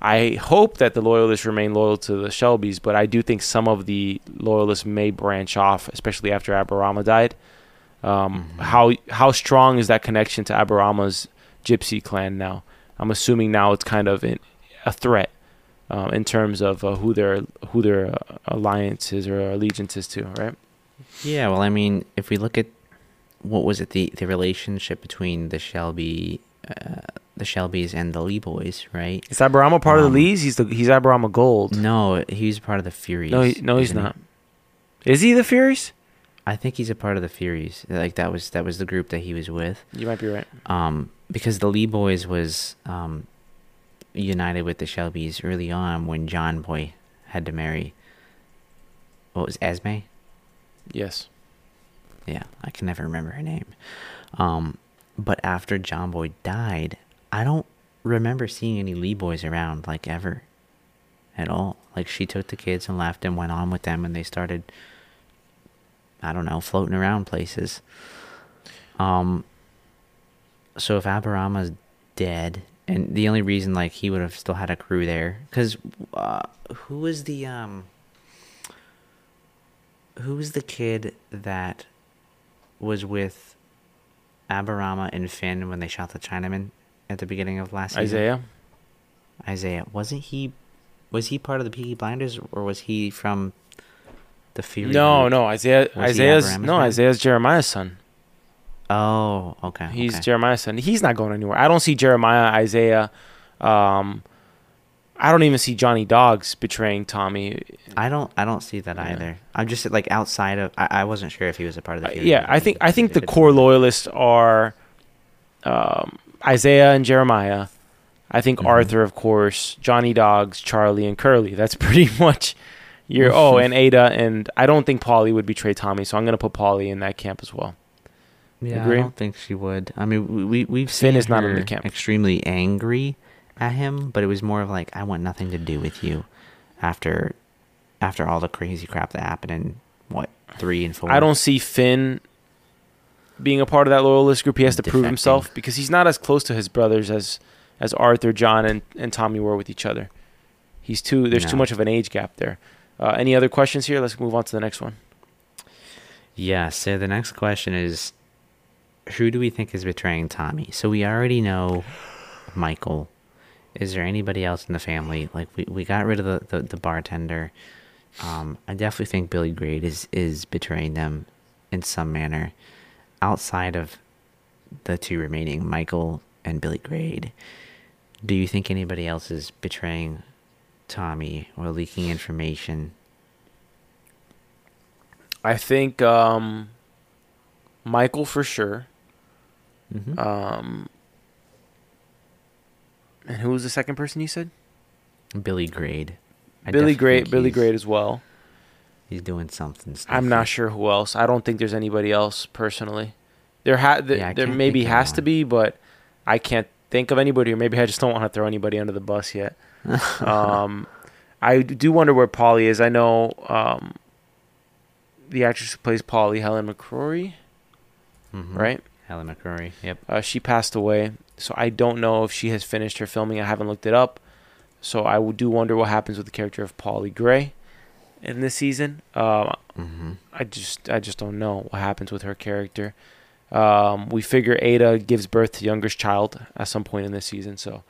I hope that the loyalists remain loyal to the Shelbys, but I do think some of the loyalists may branch off, especially after Aberama died. Um, Mhm. How how strong is that connection to Aberama's Gypsy clan now? I'm assuming now it's kind of in, a threat um, in terms of uh, who their who their uh, alliances or allegiances to, right? Yeah, well, I mean, if we look at what was it the the relationship between the Shelby, uh, the Shelbys and the Lee boys, right? Is Aberama part of Um, the Lees? He's the he's Aberama Gold. No, he's part of the Furies. No, he, no, he's isn't he? not. Is he the Furies? I think he's a part of the Furies. Like that was that was the group that he was with. You might be right. Um, because the Lee boys was um united with the Shelbys early on when John Boy had to marry. What was Esme? Yes. Yeah, I can never remember her name. Um, but after John Boy died, I don't remember seeing any Lee boys around like ever, at all. Like she took the kids and left and went on with them, and they started, I don't know, floating around places. Um. So if Aberama's dead, and the only reason like he would have still had a crew there, because uh, who was the um who was the kid that was with Aberama and Finn when they shot the Chinaman at the beginning of last season? Isaiah. Isaiah. Wasn't he was he part of the Peaky Blinders or was he from the Fury? No, group? no, Isaiah. Isaiah's no? Isaiah's Jeremiah's son. Oh, okay. He's okay. Jeremiah's son. He's not going anywhere. I don't see Jeremiah, Isaiah. Um, I don't even see Johnny Dogs betraying Tommy. I don't I don't see that Yeah. either. I'm just like outside of I, I wasn't sure if he was a part of the Uh, Fury yeah, I think I think the core loyalists are um, Isaiah and Jeremiah. I think Mhm. Arthur, of course, Johnny Dogs, Charlie, and Curly. That's pretty much your. oh, oh and Ada, and I don't think Polly would betray Tommy, so I'm gonna put Polly in that camp as well. Yeah, Agree? I don't think she would. I mean, we, we we've Finn seen is not in the camp. extremely angry at him, but it was more of like I want nothing to do with you after after all the crazy crap that happened in what three and four. I don't see Finn being a part of that loyalist group. He has to prove himself because he's not as close to his brothers as as Arthur, John, and, and Tommy were with each other. He's too. There's too much of an age gap there. Uh, any other questions here? Let's move on to the next one. Yeah. So the next question is, who do we think is betraying Tommy? So we already know Michael. Is there anybody else in the family? Like we, we got rid of the, the, the bartender. Um, I definitely think Billy Grade is is betraying them in some manner. Outside of the two remaining, Michael and Billy Grade, do you think anybody else is betraying Tommy or leaking information? I think um, Michael for sure. Mm-hmm. Um, and who was the second person you said? Billy Grade. I Billy Grade. Billy Grade as well. He's doing something. I'm not sure who else. I don't think there's anybody else personally. There ha- th- Yeah, there maybe has to be, but I can't think of anybody, or maybe I just don't want to throw anybody under the bus yet. Um, I do wonder where Polly is. I know um, the actress who plays Polly, Helen McCrory, Mhm. right? Helen McCrory. Yep. Uh, she passed away, so I don't know if she has finished her filming. I haven't looked it up, so I do wonder what happens with the character of Polly Gray in this season. Um, Mm-hmm. I just I just don't know what happens with her character. Um, we figure Ada gives birth to youngest child at some point in this season, so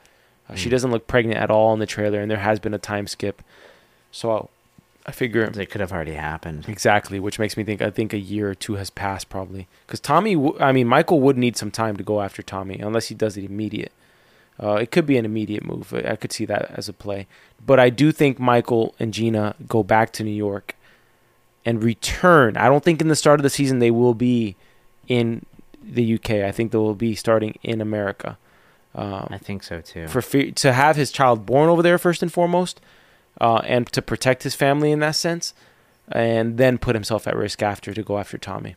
Uh, She Mm. doesn't look pregnant at all in the trailer, and there has been a time skip. So I figure It could have already happened. exactly, which makes me think I think a year or two has passed probably. Because Tommy, w- I mean Michael would need some time to go after Tommy unless he does it immediate. Uh, it could be an immediate move. I I could see that as a play, but I do think Michael and Gina go back to New York and return. I don't think in the start of the season they will be in the UK. I think they will be starting in America. Um, I think so too. for to have his child born over there first and foremost, uh, and to protect his family in that sense, and then put himself at risk after to go after Tommy.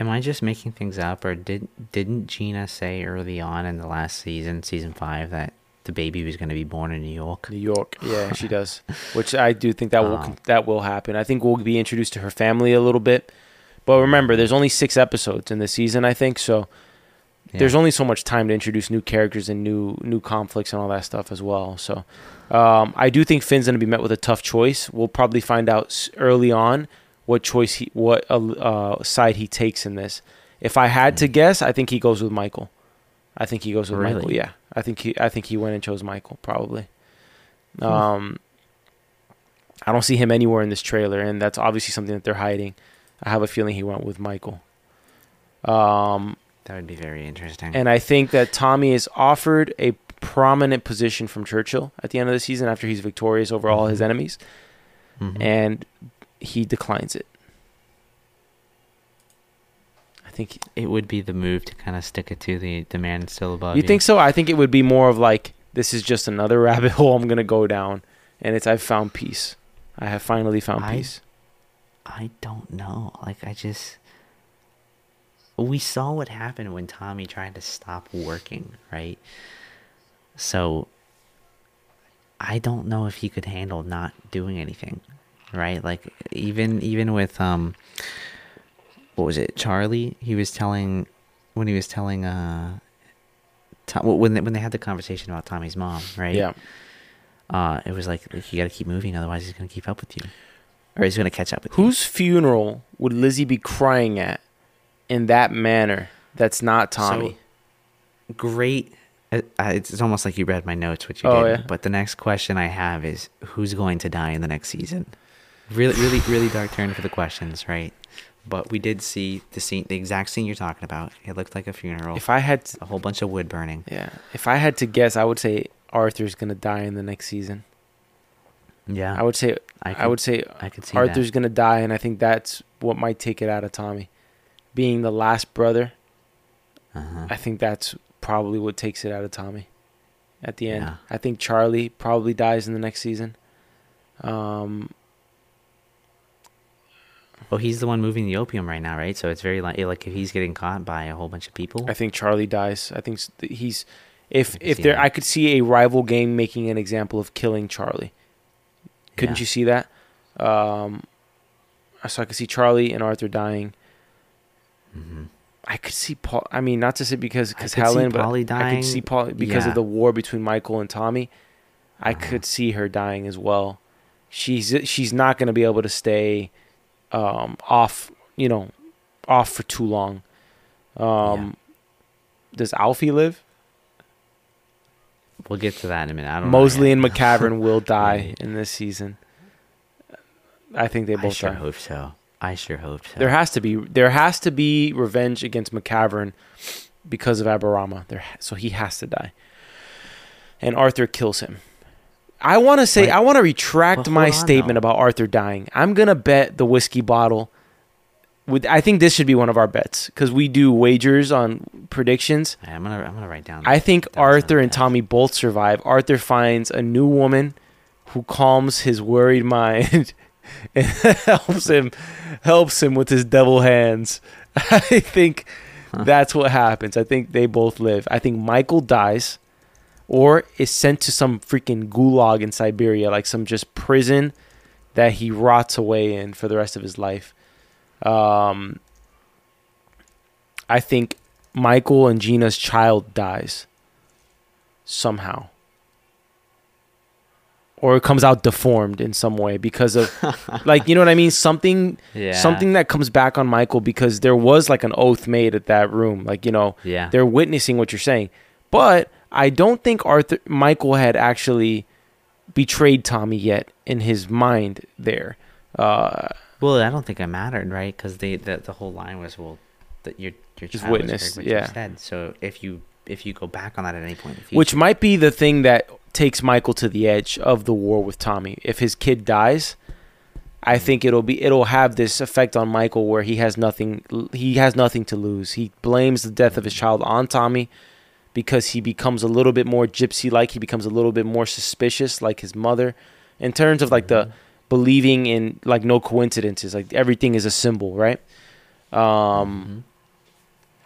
Am I just making things up, or did didn't Gina say early on in the last season, season five, that the baby was going to be born in New York? New York, yeah, she does, which I do think that will Oh. that will happen. I think we'll be introduced to her family a little bit, but remember, there's only six episodes in the season, I think, so there's only so much time to introduce new characters and new new conflicts and all that stuff as well. So um, I do think Finn's going to be met with a tough choice. We'll probably find out early on what choice he what uh, uh, side he takes in this. If I had to guess, I think he goes with Michael. I think he goes with Michael. Yeah, I think he I think he went and chose Michael probably. Hmm. Um, I don't see him anywhere in this trailer, and that's obviously something that they're hiding. I have a feeling he went with Michael. Um, that would be very interesting. and I think that Tommy is offered a prominent position from Churchill at the end of the season after he's victorious over all his Mhm. enemies, Mhm. and he declines it. I think it would be the move to kind of stick it to the the man still above you think so. I think it would be more of like this is just another rabbit hole I'm gonna go down, and it's I've found peace. I have finally found I- peace. I don't know. Like I just we saw what happened when Tommy tried to stop working, right? So I don't know if he could handle not doing anything, right? Like even even with um what was it? Charlie, he was telling when he was telling uh Tom, when they, when they had the conversation about Tommy's mom, right? Yeah, Uh it was like, like you got to keep moving otherwise he's going to keep up with you. Or he's going to catch up with you. whose funeral would Lizzie be crying at in that manner? That's not Tommy. great. Uh, uh, it's, almost like you read my notes, which you Oh, did. yeah. But the next question I have is who's going to die in the next season? Really, really, really dark turn for the questions, right? But we did see the scene, the exact scene you're talking about. It looked like a funeral. if I had, to, a whole bunch of wood burning. yeah, if I had to guess, I would say Arthur's gonna die in the next season. Yeah, I would say I, I, could, would say I could see Arthur's that. gonna die, and I think that's what might take it out of Tommy, being the last brother. Uh-huh. I think that's probably what takes it out of Tommy at the end. Yeah. I think Charlie probably dies in the next season. Um, Well, he's the one moving the opium right now, right? So it's very like like if he's getting caught by a whole bunch of people. I think Charlie dies. I think he's if if there. I could see a rival gang making an example of killing Charlie. Couldn't Yeah. you see that? Um, so I could see Charlie and Arthur dying. Mhm. I could see Paul. I mean, not to say because because Helen, but Polly I could see. Paul because Yeah. of the war between Michael and Tommy. I Uh-huh. could see her dying as well. She's she's not going to be able to stay um, off, you know, off for too long. Um, Does Alfie live? We'll get to that in a minute. I don't know Mosley and McCavern will die Right. in this season. I think they I both sure die. hope so. I sure hope so. There has to be there has to be revenge against McCavern because of Aberama. There, so he has to die. And Arthur kills him. I want to say But- I want to retract my statement about Arthur dying. I'm gonna bet the whiskey bottle. With I think this should be one of our bets because we do wagers on predictions. Yeah, I'm gonna I'm gonna write down. I think Arthur and bad. Tommy both survive. Arthur finds a new woman who calms his worried mind and helps him helps him with his devil hands. I think Huh. that's what happens. I think they both live. I think Michael dies or is sent to some freaking gulag in Siberia, like some just prison that he rots away in for the rest of his life. Um I think Michael and Gina's child dies somehow. Or it comes out deformed in some way because of like you know what I mean? Something yeah. something that comes back on Michael because there was like an oath made at that room. Like, you know, Yeah. they're witnessing what you're saying. But I don't think Arthur Michael had actually betrayed Tommy yet in his mind there. Uh, Well, I don't think it mattered, right? Because the, the the whole line was, well, that your your Just child witnessed, has heard what you yeah. said. So if you if you go back on that at any point in the future, which might be the thing that takes Michael to the edge of the war with Tommy. If his kid dies, I think it'll be it'll have this effect on Michael where he has nothing he has nothing to lose. He blames the death of his child on Tommy because he becomes a little bit more gypsy like, he becomes a little bit more suspicious like his mother in terms of like the believing in like no coincidences, like everything is a symbol, right? Um Mhm.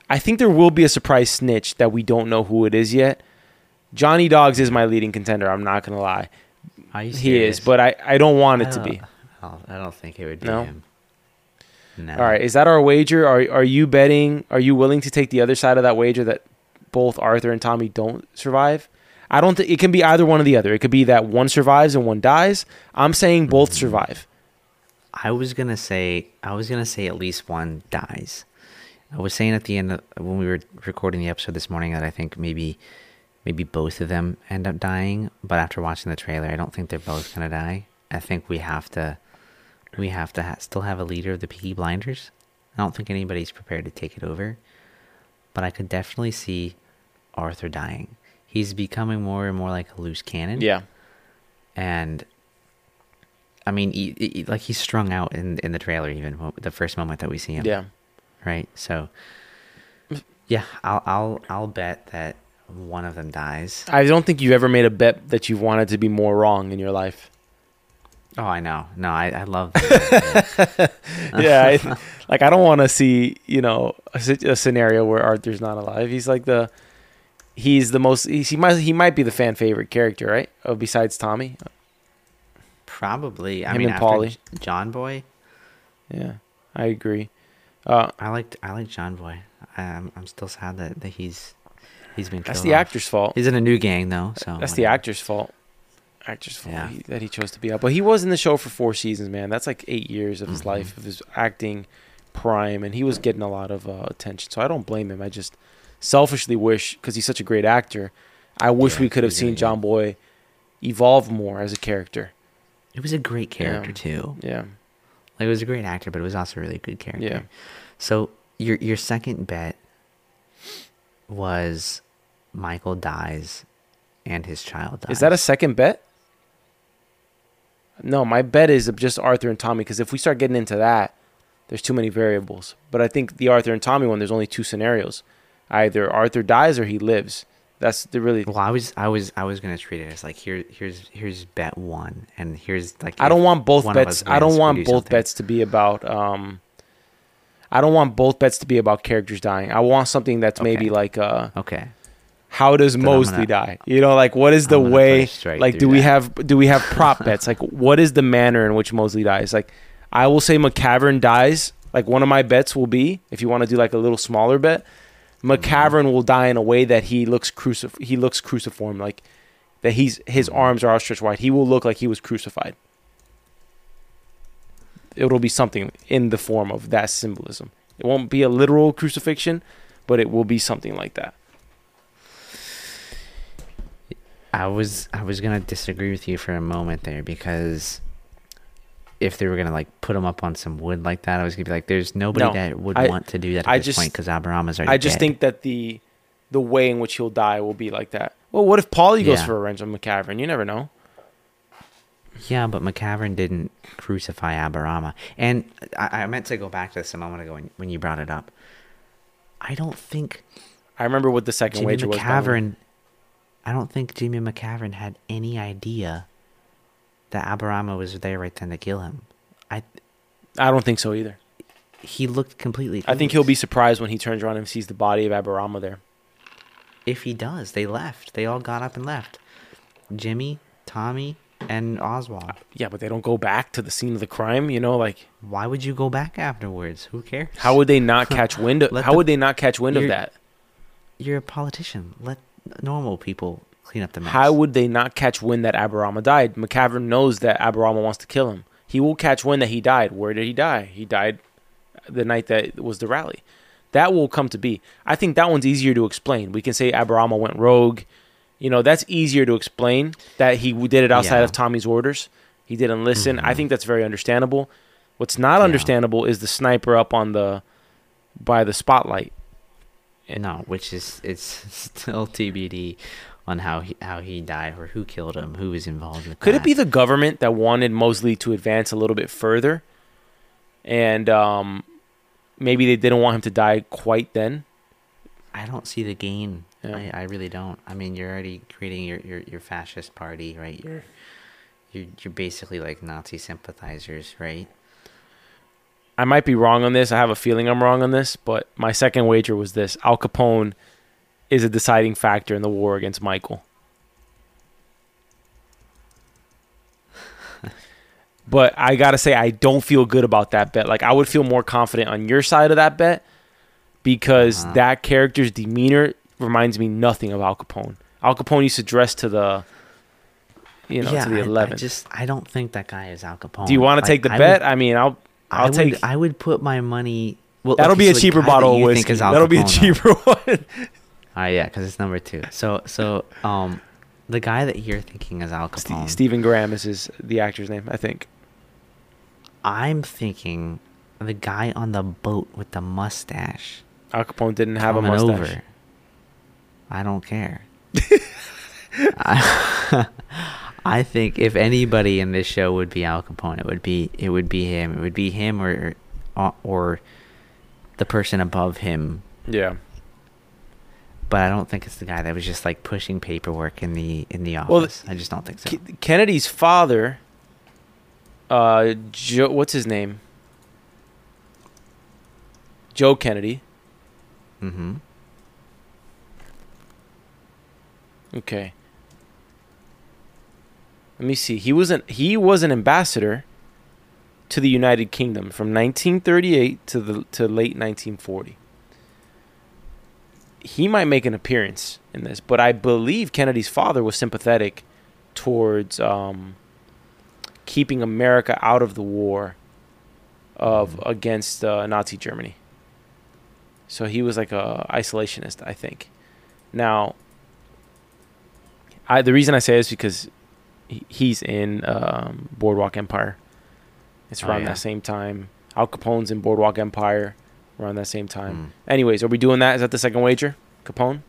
I think there will be a surprise snitch that we don't know who it is yet. Johnny Dogs is my leading contender. I'm not gonna lie, he is, but I, I don't want I it to don't- be. I don't, I don't think it would be No? him. No. All right, is that our wager? Are are you betting? Are you willing to take the other side of that wager that both Arthur and Tommy don't survive? I don't think it can be either one or the other. It could be that one survives and one dies. I'm saying both Mm-hmm. survive. I was gonna say I was gonna say at least one dies. I was saying at the end of, when we were recording the episode this morning that I think maybe maybe both of them end up dying, but after watching the trailer, I don't think they're both gonna die. I think we have to we have to ha- still have a leader of the Peaky Blinders. I don't think anybody's prepared to take it over, but I could definitely see Arthur dying. He's becoming more and more like a loose cannon Yeah, and I mean, he, he- like he's strung out in in the trailer, even the first moment that we see him. yeah. Right. So, yeah, I'll I'll I'll bet that one of them dies. I don't think you've ever made a bet that you've wanted to be more wrong in your life. Oh, I know. No, I I love. Yeah, I, like I don't want to see you know a, a scenario where Arthur's not alive. He's like the he's the most he's, he might he might be the fan favorite character, right? Oh, besides Tommy. Probably. I Him mean, and after Polly. John Boy, Yeah, I agree. Uh, I liked I like John Boy. I'm I'm still sad that, that he's he's been. that's the off. actor's fault. He's in a new gang though, so That's the actor's fault. Actor's fault Yeah. that he chose to be out. But he was in the show for four seasons, man. That's like eight years of his Mhm. life of his acting prime, and he was getting a lot of uh, attention. So I don't blame him. I just selfishly wish because he's such a great actor. I wish Yeah, we could have seen John Boy evolve more as a character. It was a great character too. Yeah, Like it was a great actor, but it was also a really good character. Yeah. So your your second bet was Michael dies and his child dies. is that a second bet? No, my bet is just Arthur and Tommy because if we start getting into that, there's too many variables. But I think the Arthur and Tommy one, there's only two scenarios: either Arthur dies or he lives. That's the really. Well, I was I was I was gonna treat it as like here here's here's bet one and here's like I don't want both bets. I don't want do both something. bets to be about. Um, I don't want both bets to be about characters dying. I want something that's maybe like, uh, Okay. How does Mosley die? You know, like what is the way? Like, do we that. have do we have prop bets? Like, what is the manner in which Mosley dies? Like, I will say McCavern dies. Like one of my bets will be if you want to do like a little smaller bet, McCavern will die in a way that he looks crucif- he looks cruciform, like that he's his arms are outstretched wide. He will look like he was crucified. It'll be something in the form of that symbolism. It won't be a literal crucifixion, but it will be something like that. I was I was gonna disagree with you for a moment there because if they were gonna like put him up on some wood like that, I was gonna be like, "There's nobody No, that would I- want to do that at I this just- point because Abraham is already I just dead. think that the the way in which he'll die will be like that. Well, what if Polly goes Yeah. for revenge on McCavern? You never know. Yeah, but McCavern didn't crucify Aberama. And I, I meant to go back to this a moment ago when, when you brought it up. I don't think I remember what the second Jimmy wager was. by the way. McCavern. I don't think Jimmy McCavern had any idea that Aberama was there right then to kill him. I I don't think so either. he looked completely. I think he'll be surprised when he turns around and sees the body of Aberama there. If he does, they left. They all got up and left. Jimmy, Tommy, and Oswald. Uh, yeah, but they don't go back to the scene of the crime. You know, like Why would you go back afterwards? Who cares? how would they not catch wind? Of, how the- would they not catch wind of that? You're a politician. Let normal people clean up the mess. How would they not catch wind that Aberama died? McCavern knows that Aberama wants to kill him. He will catch wind that he died. Where did he die? He died the night that was the rally. That will come to be. I think that one's easier to explain. We can say Aberama went rogue You know, that's easier to explain that he did it outside Yeah. of Tommy's orders. He didn't listen. I Mhm. think that's very understandable. What's not Yeah. understandable is the sniper up on the by the spotlight. No, which is it's still TBD on how he how he died or who killed him, who was involved with Could that. it be the government that wanted Mosley to advance a little bit further, and um, maybe they didn't want him to die quite then? I don't see the gain. Yeah. I, I really don't. I mean, you're already creating your, your, your fascist party, right? You're you're you're basically like Nazi sympathizers, right? I might be wrong on this. I have a feeling I'm wrong on this, but my second wager was this: Al Capone is a deciding factor in the war against Michael. but I gotta say, I don't feel good about that bet. Like I would feel more confident on your side of that bet because Uh-huh. that character's demeanor reminds me nothing of Al Capone. Al Capone used to dress to the, you know, to the I- I, just I don't think that guy is Al Capone. Do you want to Like, take the I bet? Would, I mean, I'll I I'll would, take. I would put my money. Well, That'll okay, be a so cheaper bottle of whiskey. That'll be a cheaper one. Ah, yeah, because it's number two. So so um, the guy that you're thinking is Al Capone. Stephen Graham is his the actor's name, I think. I'm thinking the guy on the boat with the mustache. Al Capone didn't have a mustache. Over. I don't care. I, I think if anybody in this show would be Al Capone, it would be it would be him. It would be him or or, the person above him. Yeah. But I don't think it's the guy that was just like pushing paperwork in the in the Well, office. I just don't think so. K- Kennedy's father, uh, Joe, what's his name? Joe Kennedy. mm-hmm. Okay. Let me see. He was an he was an ambassador to the United Kingdom from 1938 to the to late 1940. He might make an appearance in this, but I believe Kennedy's father was sympathetic towards um, keeping America out of the war of Mhm. against uh, Nazi Germany. So he was like a isolationist, I think. Now, I the reason I say this is because he's in um, Boardwalk Empire. It's Oh, around yeah. that same time. Al Capone's in Boardwalk Empire around that same time. Mm. Anyways, are we doing that? Is that the second wager? Capone?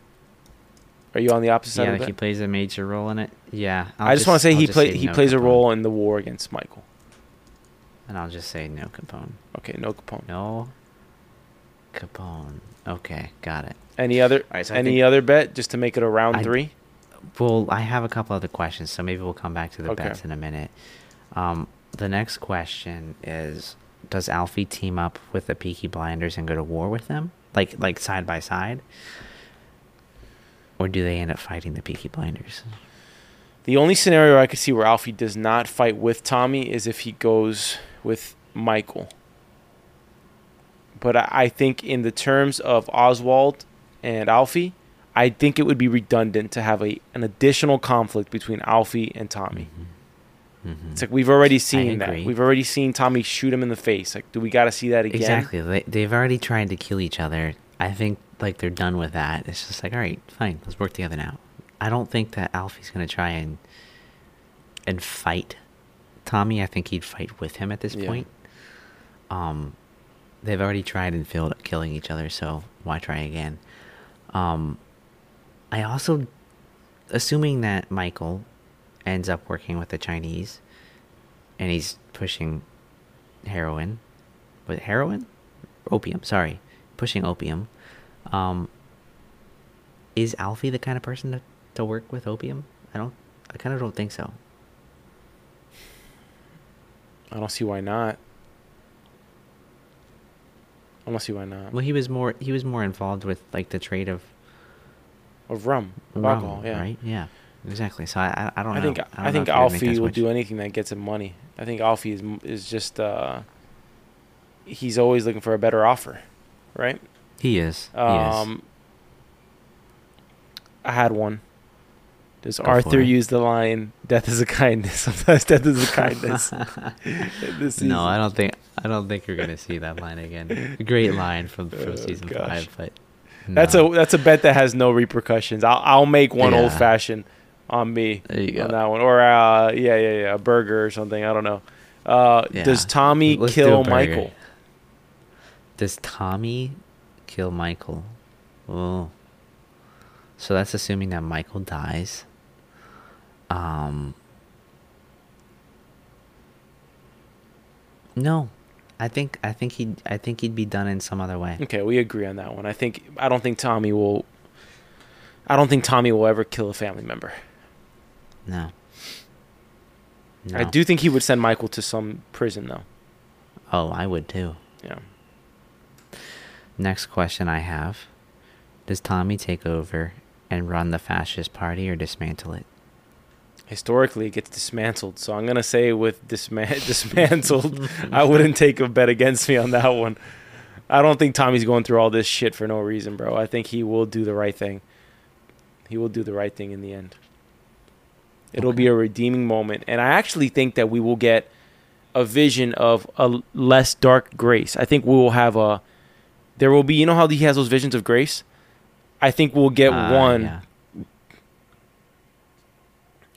Are you on the opposite Yeah, side like he plays a major role in it. Yeah, I'll I just, want to say I'll he play say he no plays a role in the war against Michael. and I'll just say no Capone. Okay, no Capone. No Capone. Okay, got it. Any other Alright, so any other bet just to make it a round I- three? Well, I have a couple other questions, so maybe we'll come back to the Okay. bets in a minute. Um, the next question is: Does Alfie team up with the Peaky Blinders and go to war with them, like like side by side, or do they end up fighting the Peaky Blinders? The only scenario I could see where Alfie does not fight with Tommy is if he goes with Michael. But I, I think in the terms of Oswald and Alfie, I think it would be redundant to have a an additional conflict between Alfie and Tommy. Mm-hmm. It's like we've already seen that. We've already seen Tommy shoot him in the face. Like, do we got to see that again? Exactly. They, they've already tried to kill each other. I think like they're done with that. It's just like, all right, fine, let's work together now. I don't think that Alfie's gonna try and and fight Tommy. I think he'd fight with him at this Yeah. point. Um, they've already tried and failed at killing each other, so why try again? Um, I also, assuming that Michael ends up working with the Chinese, and he's pushing heroin, but heroin, opium. Sorry, pushing opium. Um, is Alfie the kind of person to, to work with opium? I don't. I kind of don't think so. I don't see why not. I don't see why not. Well, he was more. He was more involved with like the trade of Of rum, of rum, alcohol, yeah. right? Yeah, exactly. So I, I, I don't I know. think don't I, think Alfie will do anything that gets him money. I think Alfie is is just uh, he's always looking for a better offer, right? He is. He is. Um, I had one. Does Go Arthur use the line "Death is a kindness"? Sometimes death is a kindness. this no, I don't think. I don't think you're gonna see that line again. Great line from from Oh, season gosh. five, but That's No. a that's a bet that has no repercussions. I'll I'll make one Yeah. old fashioned on me There you on that one, or uh, yeah, yeah, yeah, a burger or something. I don't know. Uh, Yeah. Does Tommy Let's kill burger. Michael? Does Tommy kill Michael? Oh. So that's assuming that Michael dies. Um. No, I think I think he I think he'd be done in some other way. Okay, we agree on that one. I think I don't think Tommy will. I don't think Tommy will ever kill a family member. No. I do think he would send Michael to some prison though. Oh, I would too. Yeah. Next question I have: Does Tommy take over and run the fascist party or dismantle it? Historically, it gets dismantled. So I'm gonna say with disma- dismantled, I wouldn't take a bet against me on that one. I don't think Tommy's going through all this shit for no reason, bro. I think he will do the right thing. He will do the right thing in the end. It'll be a redeeming moment, and I actually think that we will get a vision of a less dark grace. I think we will have a. There will be, you know how he has those visions of grace. I think we'll get Uh, one yeah.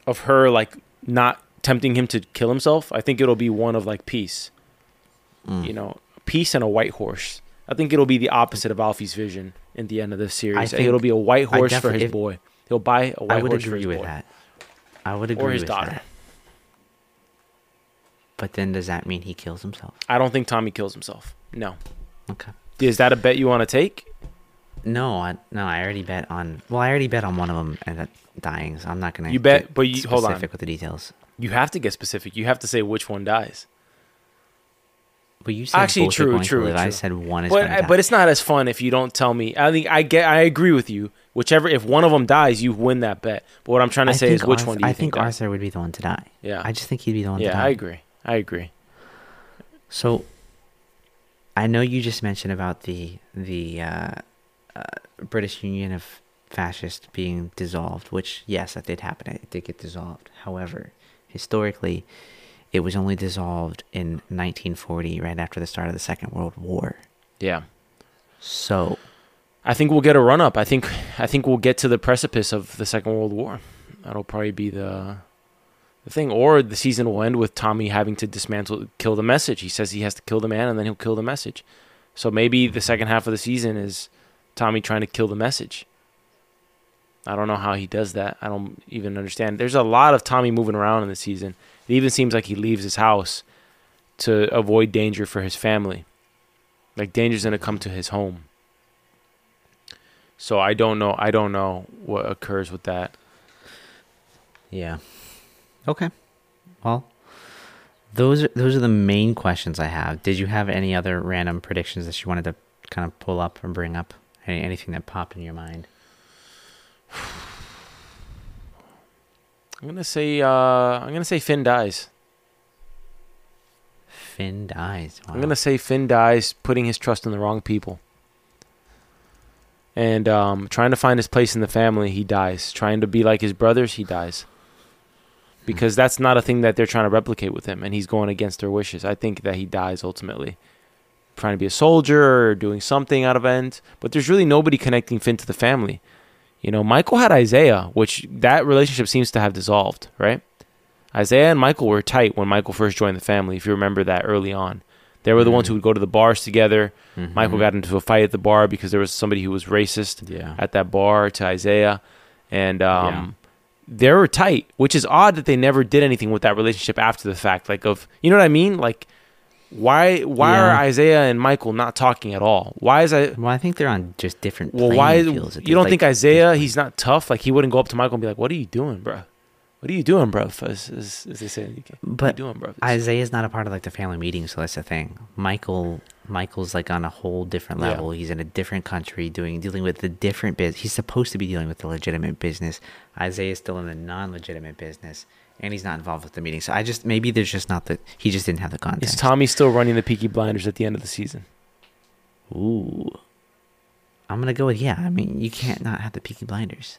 Of her like not tempting him to kill himself. I think it'll be one of like peace. Mm. You know, peace and a white horse. I think it'll be the opposite of Alfie's vision in the end of this series. it'll be a white horse for his if- boy. He'll buy a white horse for his boy. I would agree with that. I would agree or his with daughter. that. But then does that mean he kills himself? I don't think Tommy kills himself. No. Okay. Is that a bet you want to take? No, I, no, I already bet on. Well, I already bet on one of them and that dying. So I'm not gonna. You bet- get but you- hold on. specific with the details. You have to get specific. You have to say which one dies. But you said Actually, true, to true. I said one is But die. but it's not as fun if you don't tell me. I think I get. I agree with you. Whichever, if one of them dies, you win that bet. But what I'm trying to I say is, think which one do you I think? think dies? Arthur would be the one to die. Yeah. I just think he'd be the one to yeah, die. I agree. I agree. So, I know you just mentioned about the the uh, uh, British Union of Fascists being dissolved, which yes, that did happen. It did get dissolved. However, historically, it was only dissolved in 1940, right after the start of the Second World War. Yeah. So, I think we'll get a run up. I think I think we'll get to the precipice of the Second World War. That'll probably be the the thing. Or the season will end with Tommy having to dismantle, kill the message. He says he has to kill the man, and then he'll kill the message. So maybe the second half of the season is Tommy trying to kill the message. I don't know how he does that. I don't even understand. There's a lot of Tommy moving around in the season. It even seems like he leaves his house to avoid danger for his family. Like danger's gonna come to his home. So I don't know. I don't know what occurs with that. yeah. Okay. Well, those are, those are the main questions I have. Did you have any other random predictions that you wanted to kind of pull up and bring up? Any, anything that popped in your mind? I'm gonna say. Uh, I'm gonna say Finn dies. Finn dies. Wow. I'm gonna say Finn dies, putting his trust in the wrong people. And um, trying to find his place in the family, he dies. Trying to be like his brothers, he dies. Because that's not a thing that they're trying to replicate with him, and he's going against their wishes. I think that he dies ultimately. Trying to be a soldier or doing something out of end. But there's really nobody connecting Finn to the family. You know, Michael had Isaiah, which that relationship seems to have dissolved, right? Isaiah and Michael were tight when Michael first joined the family, if you remember that early on. They were the ones Mhm. who would go to the bars together. Mhm. Michael got into a fight at the bar because there was somebody who was racist Yeah. at that bar to Isaiah. And um, they were tight, which is odd that they never did anything with that relationship after the fact. Like, of, you know what I mean? Like, why why Yeah. are Isaiah and Michael not talking at all? Why is I. Well, I think they're on just different. Well, why you don't this- think Isaiah? He's not tough. Like he wouldn't go up to Michael and be like, "What are you doing, bro? What are you doing, bro?" As, as, as they say, in the UK. are you But doing, bro? Isaiah's not a part of like the family meeting, so that's the thing. Michael, Michael's like on a whole different Yeah. level. He's in a different country, doing dealing with the different biz. He's supposed to be dealing with the legitimate business. Isaiah's still in the non-legitimate business, and he's not involved with the meeting. So I just maybe there's just not the he just didn't have the Is. Tommy still running the Peaky Blinders at the end of the season? Ooh, I'm gonna go with yeah. I mean, you can't not have the Peaky Blinders.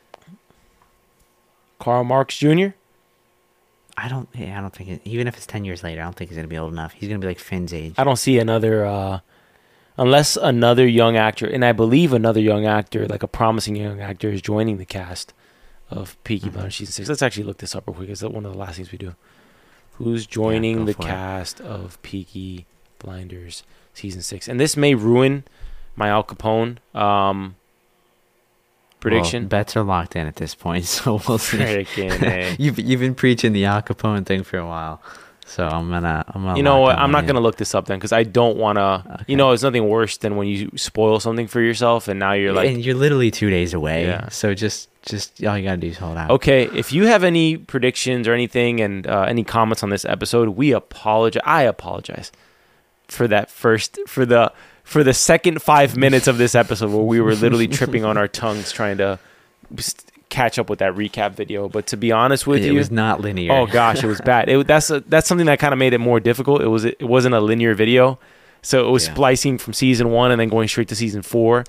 Karl Marx Jr. I don't. Yeah, I don't think it, even if it's ten years later, I don't think he's gonna be old enough. He's gonna be like Finn's age. I don't see another uh, unless another young actor, and I believe another young actor, like a promising young actor, is joining the cast of Peaky Mhm. Blinders season six. Let's actually look this up real quick. It's one of the last things we do. Who's joining go the for it. cast of Peaky Blinders season six? And this may ruin my Al Capone um, prediction. Well, bets are locked in at this point, so we'll see. You've you've been preaching the Al Capone thing for a while, so I'm gonna I'm gonna. You know what? I'm not gonna look this up then because I don't want to. Okay. You know, there's nothing worse than when you spoil something for yourself and now you're like, and you're literally two days away. Yeah. So just just all you gotta do is hold out. okay, if you have any predictions or anything and uh, any comments on this episode, we apologize. I apologize for that first for the for the second five minutes of this episode where we were literally tripping on our tongues trying to catch up with that recap video. But to be honest with it you, it was not linear. Oh gosh, it was bad. It, that's a, that's something that kind of made it more difficult. It was it wasn't a linear video, so it was Yeah. splicing from season one and then going straight to season four.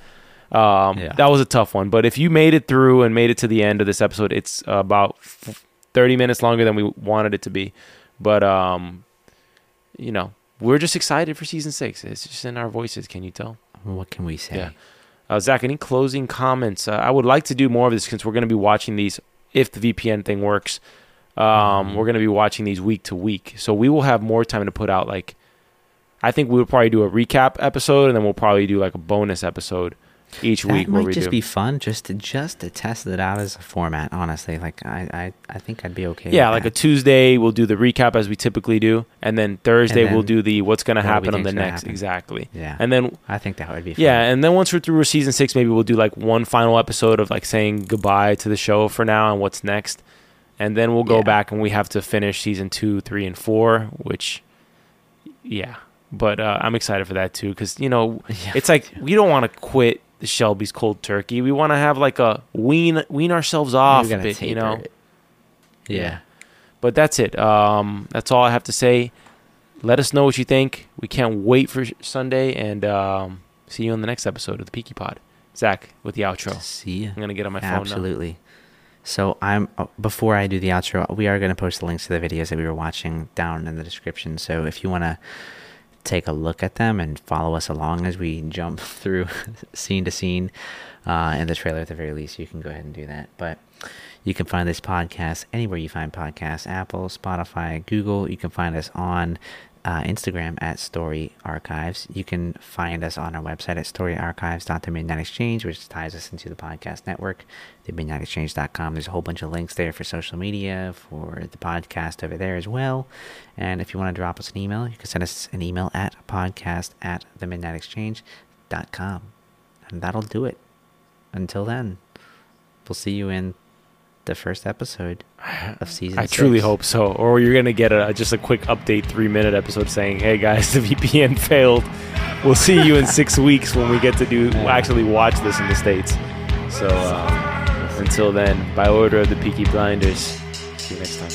Um, Yeah. That was a tough one. But if you made it through and made it to the end of this episode, it's about f- thirty minutes longer than we wanted it to be. But um, you know, we're just excited for season six. It's just in our voices. Can you tell? What can we say? Yeah. Uh, Zach, any closing comments? Uh, I would like to do more of this since we're going to be watching these if the VPN thing works. Um, Mhm. We're going to be watching these week to week, so we will have more time to put out. Like, I think we would probably do a recap episode, and then we'll probably do like a bonus episode each That week where might just do. be fun, just to just to test it out as a format. Honestly, like I I, I think I'd be okay. yeah, like a. Tuesday we'll do the recap as we typically do, and then Thursday we'll do the what's going to happen on the next happen. exactly, yeah. and then I think that would be fun. Yeah, and then once we're through with season six, maybe we'll do like one final episode of like saying goodbye to the show for now and what's next, and then we'll go Yeah. back and we have to finish season two, three, and four. Which, yeah, but uh, I'm excited for that too because you know Yeah, it's like we don't want to quit the Shelby's cold turkey. We want to have like a wean wean ourselves off a bit, you know. it. Yeah. But that's it. Um, that's all I have to say. Let us know what you think. We can't wait for Sunday, and um, see you on the next episode of the Peaky Pod. Zach with the outro. See ya. I'm gonna get on my phone now. Absolutely. So I'm uh, before I do the outro, we are going to post the links to the videos that we were watching down in the description. So if you want to take a look at them and follow us along as we jump through scene to scene uh, in the trailer at the very least, you can go ahead and do that. But you can find this podcast anywhere you find podcasts: Apple, Spotify, Google. You can find us on uh, Instagram at Story Archives. You can find us on our website at storyarchives.themidnightexchange, which ties us into the podcast network, themidnightexchange.com. There's a whole bunch of links there for social media, for the podcast over there as well. And if you want to drop us an email, you can send us an email at podcast at themidnightexchange.com. And that'll do it. Until then, we'll see you in the first episode of season I truly six. hope so. Or you're gonna get a just a quick update, three minute episode saying, "Hey guys, the VPN failed. We'll see you in six weeks when we get to do actually watch this in the states." So um, until then, by order of the Peaky Blinders. See you next time.